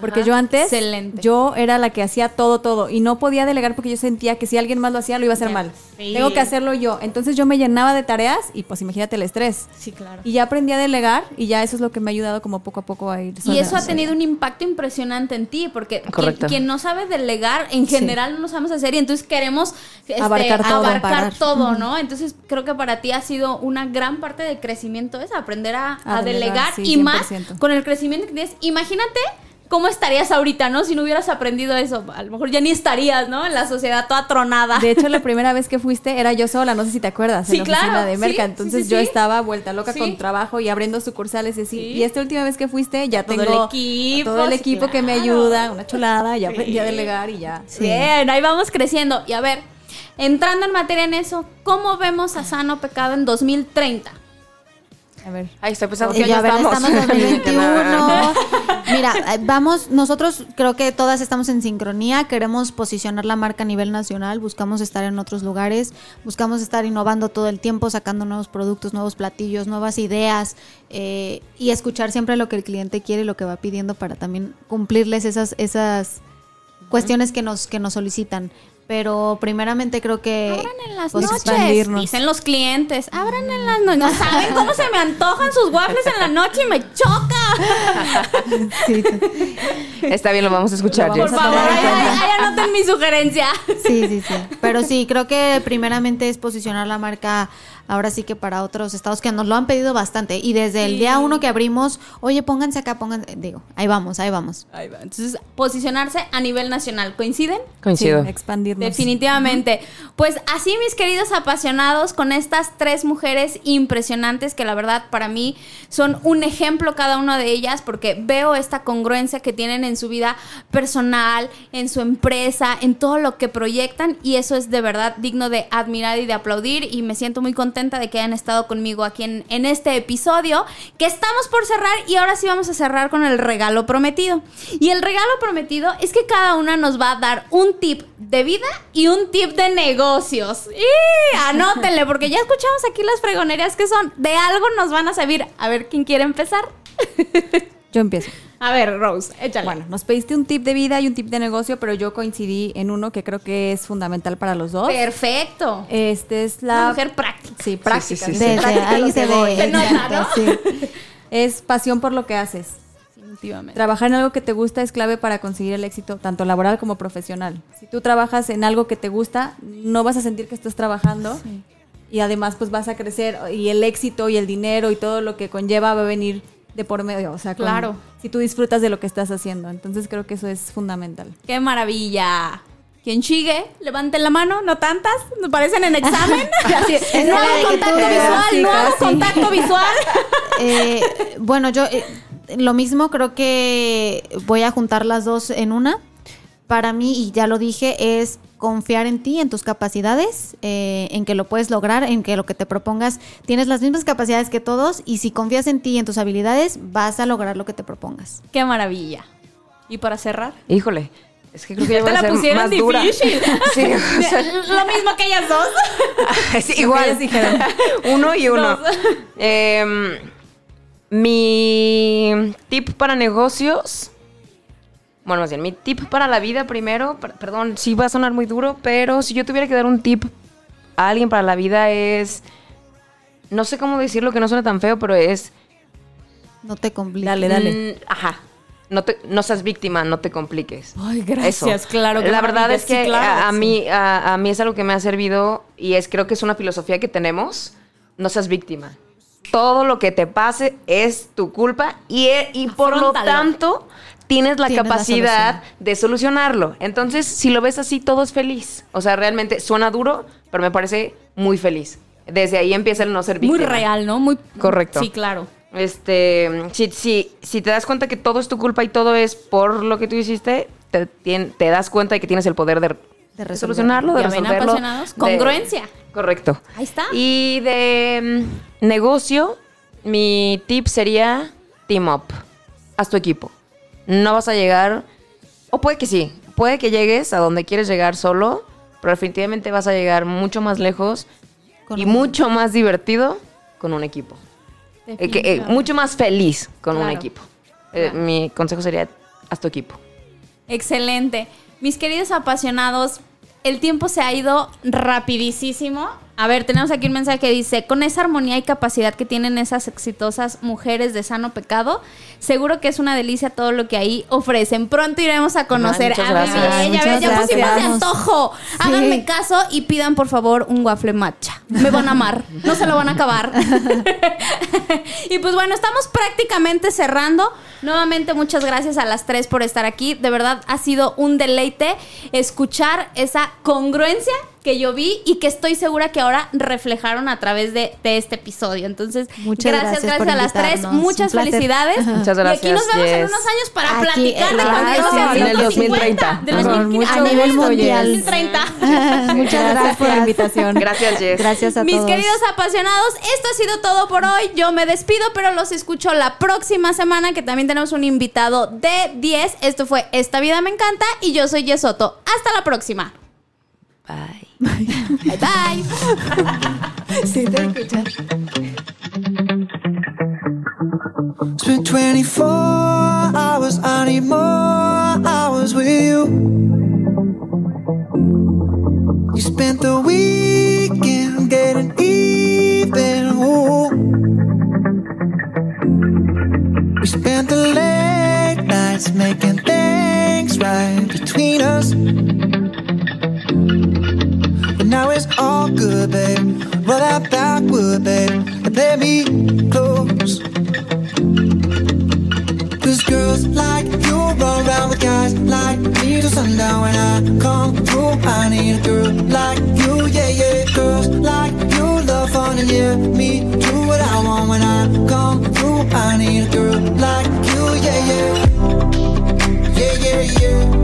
[SPEAKER 5] Porque
[SPEAKER 2] Ajá.
[SPEAKER 5] yo antes,
[SPEAKER 2] Excelente.
[SPEAKER 5] yo era la que hacía todo, todo. Y no podía delegar porque yo sentía que si alguien más lo hacía, lo iba a hacer
[SPEAKER 2] Ya.
[SPEAKER 5] mal.
[SPEAKER 2] Sí.
[SPEAKER 5] Tengo que hacerlo yo. Entonces yo me llenaba de tareas y pues imagínate el estrés.
[SPEAKER 2] Sí, claro.
[SPEAKER 5] Y ya aprendí a delegar y ya eso es lo que me ha ayudado como poco a poco a ir.
[SPEAKER 2] Y eso ha tenido un impacto impresionante en ti, porque quien, no sabe delegar, en general no lo sabemos hacer y entonces queremos este,
[SPEAKER 5] Abarcar todo,
[SPEAKER 2] abarcar todo, ¿no? Entonces creo que para ti ha sido una gran parte del crecimiento es aprender a,
[SPEAKER 5] A
[SPEAKER 2] a
[SPEAKER 5] delegar,
[SPEAKER 2] delegar
[SPEAKER 5] sí,
[SPEAKER 2] y más
[SPEAKER 5] 100%.
[SPEAKER 2] con el crecimiento que tienes. Imagínate cómo estarías ahorita, ¿no? Si no hubieras aprendido eso, a lo mejor ya ni estarías, ¿no? En la sociedad toda tronada.
[SPEAKER 5] De hecho, la primera vez que fuiste era yo sola, no sé si te acuerdas,
[SPEAKER 2] Sí,
[SPEAKER 5] en la oficina
[SPEAKER 2] claro,
[SPEAKER 5] de Merca.
[SPEAKER 2] sí,
[SPEAKER 5] Entonces
[SPEAKER 2] sí,
[SPEAKER 5] yo estaba vuelta loca con trabajo y abriendo sucursales y así.
[SPEAKER 2] Sí.
[SPEAKER 5] Y esta última vez que fuiste ya
[SPEAKER 2] Todo el
[SPEAKER 5] tengo
[SPEAKER 2] equipo,
[SPEAKER 5] todo el equipo que me ayuda, una chulada, ya aprendí a delegar y ya.
[SPEAKER 2] Bien, ahí vamos creciendo. Y a ver, entrando en materia en eso, ¿cómo vemos a Sano Pecado en 2030?
[SPEAKER 5] A ver.
[SPEAKER 4] Ay, estoy pensando que
[SPEAKER 3] ya,
[SPEAKER 4] estamos.
[SPEAKER 3] estamos en 2021. Mira, eh, vamos, nosotros creo que todas estamos en sincronía, queremos posicionar la marca a nivel nacional, buscamos estar en otros lugares, buscamos estar innovando todo el tiempo, sacando nuevos productos, nuevos platillos, nuevas ideas eh, y escuchar siempre lo que el cliente quiere y lo que va pidiendo para también cumplirles esas, esas cuestiones que nos, que nos solicitan. Pero primeramente creo que
[SPEAKER 2] Abran en las
[SPEAKER 3] pues,
[SPEAKER 2] noches.
[SPEAKER 5] expandirnos.
[SPEAKER 2] Dicen los clientes. Abran en las noches. No saben cómo se me antojan sus waffles en la noche y me choca.
[SPEAKER 3] sí,
[SPEAKER 4] Está bien, lo vamos a escuchar,
[SPEAKER 3] Lo
[SPEAKER 2] Por
[SPEAKER 3] vamos a
[SPEAKER 2] favor,
[SPEAKER 3] cuenta.
[SPEAKER 2] ahí anoten mi sugerencia.
[SPEAKER 3] Sí, sí, sí. Pero sí, creo que primeramente es posicionar la marca ahora sí que para otros estados que nos lo han pedido bastante. Y desde el día uno que abrimos, oye, pónganse acá, pónganse, digo, ahí vamos, ahí vamos.
[SPEAKER 2] Ahí va. Entonces, posicionarse a nivel nacional. ¿Coinciden?
[SPEAKER 4] Coincido.
[SPEAKER 5] Sí, expandirnos.
[SPEAKER 2] Definitivamente. Pues así, mis queridos apasionados, con estas tres mujeres impresionantes que la verdad para mí son un ejemplo cada una de ellas porque veo esta congruencia que tienen en su vida personal, en su empresa, en todo lo que proyectan y eso es de verdad digno de admirar y de aplaudir y me siento muy contenta de que hayan estado conmigo aquí en, en este episodio que estamos por cerrar y ahora sí vamos a cerrar con el regalo prometido. Y el regalo prometido es que cada una nos va a dar un tip de vida y un tip de negocios. Y anótenle porque ya escuchamos aquí las fregonerías que son. De algo nos van a servir. A ver, ¿quién quiere empezar?
[SPEAKER 5] Yo empiezo.
[SPEAKER 2] A ver, Rose, échale.
[SPEAKER 5] Bueno, nos pediste un tip de vida y un tip de negocio, pero yo coincidí en uno que creo que es fundamental para los dos.
[SPEAKER 2] Perfecto.
[SPEAKER 5] Este es
[SPEAKER 2] Una
[SPEAKER 5] la
[SPEAKER 2] mujer práctica.
[SPEAKER 5] Sí, práctica.
[SPEAKER 4] sí, sí,
[SPEAKER 5] sí,
[SPEAKER 3] Desde
[SPEAKER 5] práctica
[SPEAKER 3] ahí se ve.
[SPEAKER 2] Se nota,
[SPEAKER 3] exacto,
[SPEAKER 2] ¿no?
[SPEAKER 3] sí.
[SPEAKER 5] Es pasión por lo que haces.
[SPEAKER 2] Definitivamente.
[SPEAKER 5] Trabajar en algo que te gusta es clave para conseguir el éxito, tanto laboral como profesional. Si tú trabajas en algo que te gusta, no vas a sentir que estás trabajando y además pues vas a crecer y el éxito y el dinero y todo lo que conlleva va a venir de por medio. O sea, con-
[SPEAKER 2] Claro.
[SPEAKER 5] si tú disfrutas de lo que estás haciendo. Entonces creo que eso es fundamental.
[SPEAKER 2] ¡Qué maravilla! Quien sigue, levanten la mano, no tantas, nos parecen en examen. Nuevo
[SPEAKER 3] que
[SPEAKER 2] contacto visual, nuevo
[SPEAKER 5] casi.
[SPEAKER 2] contacto visual.
[SPEAKER 3] Eh, bueno, yo eh, lo mismo creo que voy a juntar las dos en una. Para mí, y ya lo dije, es confiar en ti, en tus capacidades, eh, en que lo puedes lograr, en que lo que te propongas tienes las mismas capacidades que todos y si confías en ti y en tus habilidades, vas a lograr lo que te propongas.
[SPEAKER 2] ¡Qué maravilla! Y para cerrar.
[SPEAKER 4] Híjole. Es que creo que
[SPEAKER 2] Ya te la
[SPEAKER 4] ser
[SPEAKER 2] pusieron
[SPEAKER 4] más dura.
[SPEAKER 2] difícil.
[SPEAKER 4] Sí, o sea,
[SPEAKER 2] Lo mismo que ellas dos.
[SPEAKER 4] Sí, igual. uno y uno. Em, mi tip para negocios. Bueno, más bien, mi tip para la vida primero. per- Perdón, sí va a sonar muy duro, pero si yo tuviera que dar un tip a alguien para la vida es. No sé cómo decirlo que no suena tan feo, pero es.
[SPEAKER 3] No te compliques.
[SPEAKER 5] Dale, dale.
[SPEAKER 4] mm, ajá. No, te, no seas víctima, no te compliques.
[SPEAKER 2] Ay, gracias, claro, qué
[SPEAKER 4] La verdad es que
[SPEAKER 2] sí, claro,
[SPEAKER 4] a, a
[SPEAKER 2] sí.
[SPEAKER 4] mí, a, a mí es algo que me ha servido y es creo que es una filosofía que tenemos. No seas víctima. Todo lo que te pase es tu culpa y, e- y por lo tanto tienes la
[SPEAKER 3] Tienes
[SPEAKER 4] capacidad de solucionarlo. Entonces, si lo ves así, todo es feliz. O sea, realmente suena duro, pero me parece muy feliz. Desde ahí empieza el no ser víctima.
[SPEAKER 2] Muy real, ¿no? Muy
[SPEAKER 4] Correcto.
[SPEAKER 2] Sí, claro.
[SPEAKER 4] Este, si, si, si te das cuenta que todo es tu culpa y todo es por lo que tú hiciste, te, das cuenta de que tienes el poder de, de
[SPEAKER 3] resolverlo.
[SPEAKER 4] solucionarlo, de
[SPEAKER 2] Ya
[SPEAKER 4] resolverlo. de-
[SPEAKER 2] congruencia.
[SPEAKER 4] correcto.
[SPEAKER 2] Ahí está.
[SPEAKER 4] Y de mm, negocio, mi tip sería team up. Haz tu equipo. No vas a llegar, o puede que sí, puede que llegues a donde quieres llegar solo, pero definitivamente vas a llegar mucho más lejos
[SPEAKER 3] Con
[SPEAKER 4] y
[SPEAKER 3] un-
[SPEAKER 4] mucho más divertido con un equipo. Eh, que, eh, mucho más feliz con un equipo. Eh,
[SPEAKER 2] Claro.
[SPEAKER 4] Mi consejo sería, haz tu equipo.
[SPEAKER 2] Excelente. Mis queridos apasionados, el tiempo se ha ido rapidísimo. A ver, tenemos aquí un mensaje que dice, con esa armonía y capacidad que tienen esas exitosas mujeres de sano pecado, seguro que es una delicia todo lo que ahí ofrecen. Pronto iremos a conocer a. Vivi. Ya ves,
[SPEAKER 3] muchas
[SPEAKER 2] ya pusimos de antojo.
[SPEAKER 3] Sí.
[SPEAKER 2] Háganme caso y pidan por favor un waffle matcha. Me van a amar. No se lo van a acabar. y pues bueno, estamos prácticamente cerrando. Nuevamente muchas gracias a las tres por estar aquí. De verdad ha sido un deleite escuchar esa congruencia que yo vi y que estoy segura que ahora reflejaron a través de, de este episodio. Entonces,
[SPEAKER 3] Muchas
[SPEAKER 2] gracias,
[SPEAKER 3] gracias
[SPEAKER 2] gracias,
[SPEAKER 3] por
[SPEAKER 2] a las tres. Muchas felicidades.
[SPEAKER 4] Muchas
[SPEAKER 2] Y aquí nos
[SPEAKER 4] gracias,
[SPEAKER 2] vemos en unos años para
[SPEAKER 3] Aquí,
[SPEAKER 2] platicar de
[SPEAKER 3] claro,
[SPEAKER 2] congruencia
[SPEAKER 4] en el
[SPEAKER 2] 2050,
[SPEAKER 4] 2030.
[SPEAKER 2] del
[SPEAKER 5] Con
[SPEAKER 2] 2050,
[SPEAKER 5] mucho
[SPEAKER 2] a nivel mundial.
[SPEAKER 5] Jess.
[SPEAKER 2] 2030.
[SPEAKER 3] Muchas
[SPEAKER 5] Gracias por la invitación.
[SPEAKER 4] Gracias, Jess.
[SPEAKER 3] Gracias a
[SPEAKER 2] Mis
[SPEAKER 3] todos.
[SPEAKER 2] queridos apasionados, esto ha sido todo por hoy. Yo me despido, pero los escucho la próxima semana que también tenemos un invitado de 10. Esto fue Esta vida me encanta y yo soy Yesoto. Hasta la próxima.
[SPEAKER 4] Bye.
[SPEAKER 2] bye bye.
[SPEAKER 3] Siete escuchar.
[SPEAKER 6] Spent 24 hours, I need more hours with you. You spent the weekend getting even. Ooh. We spent the late nights making things right between us now it's all good, babe. Roll that backward, babe, and play me close. Cause girls like you run around with guys like me till sundown when I come through. I need a girl like you, yeah, yeah. Girls like you love fun and yeah, me do what I want when I come through. I need a girl like you, yeah, yeah. Yeah, yeah, yeah.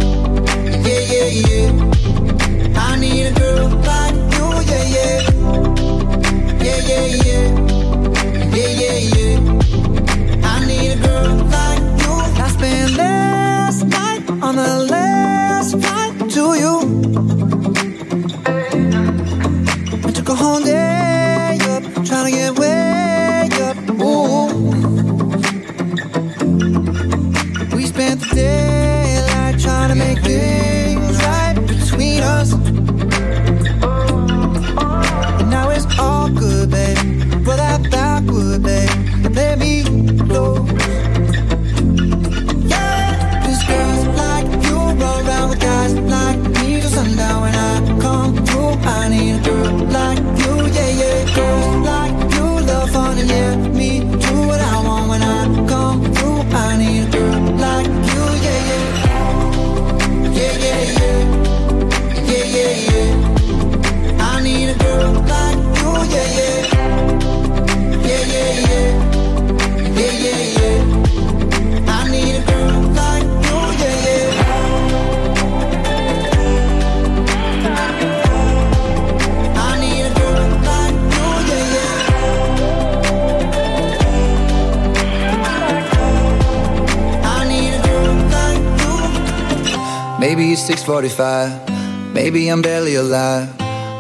[SPEAKER 6] 6:45. Maybe I'm barely alive.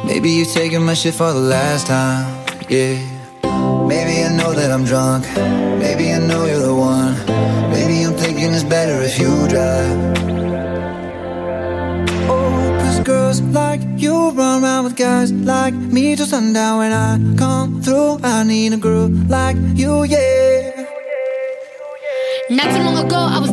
[SPEAKER 6] Maybe you're taking my shit for the last time. Yeah. Maybe I know that I'm drunk. Maybe I know you're the one. Maybe I'm thinking it's better if you drive. Oh, cause girls like you run around with guys like me till sundown. When I come through, I need a girl like you, yeah.
[SPEAKER 7] Not too long ago, I was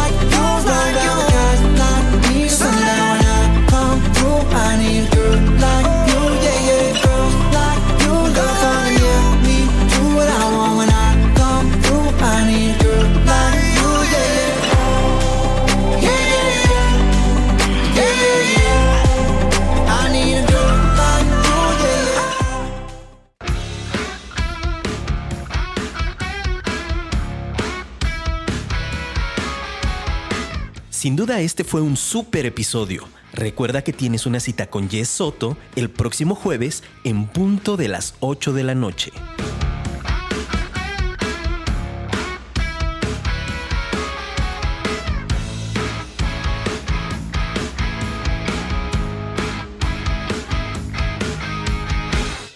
[SPEAKER 1] Sin duda este fue un súper episodio. Recuerda que tienes una cita con Jess Soto el próximo jueves en punto de las 8 de la noche.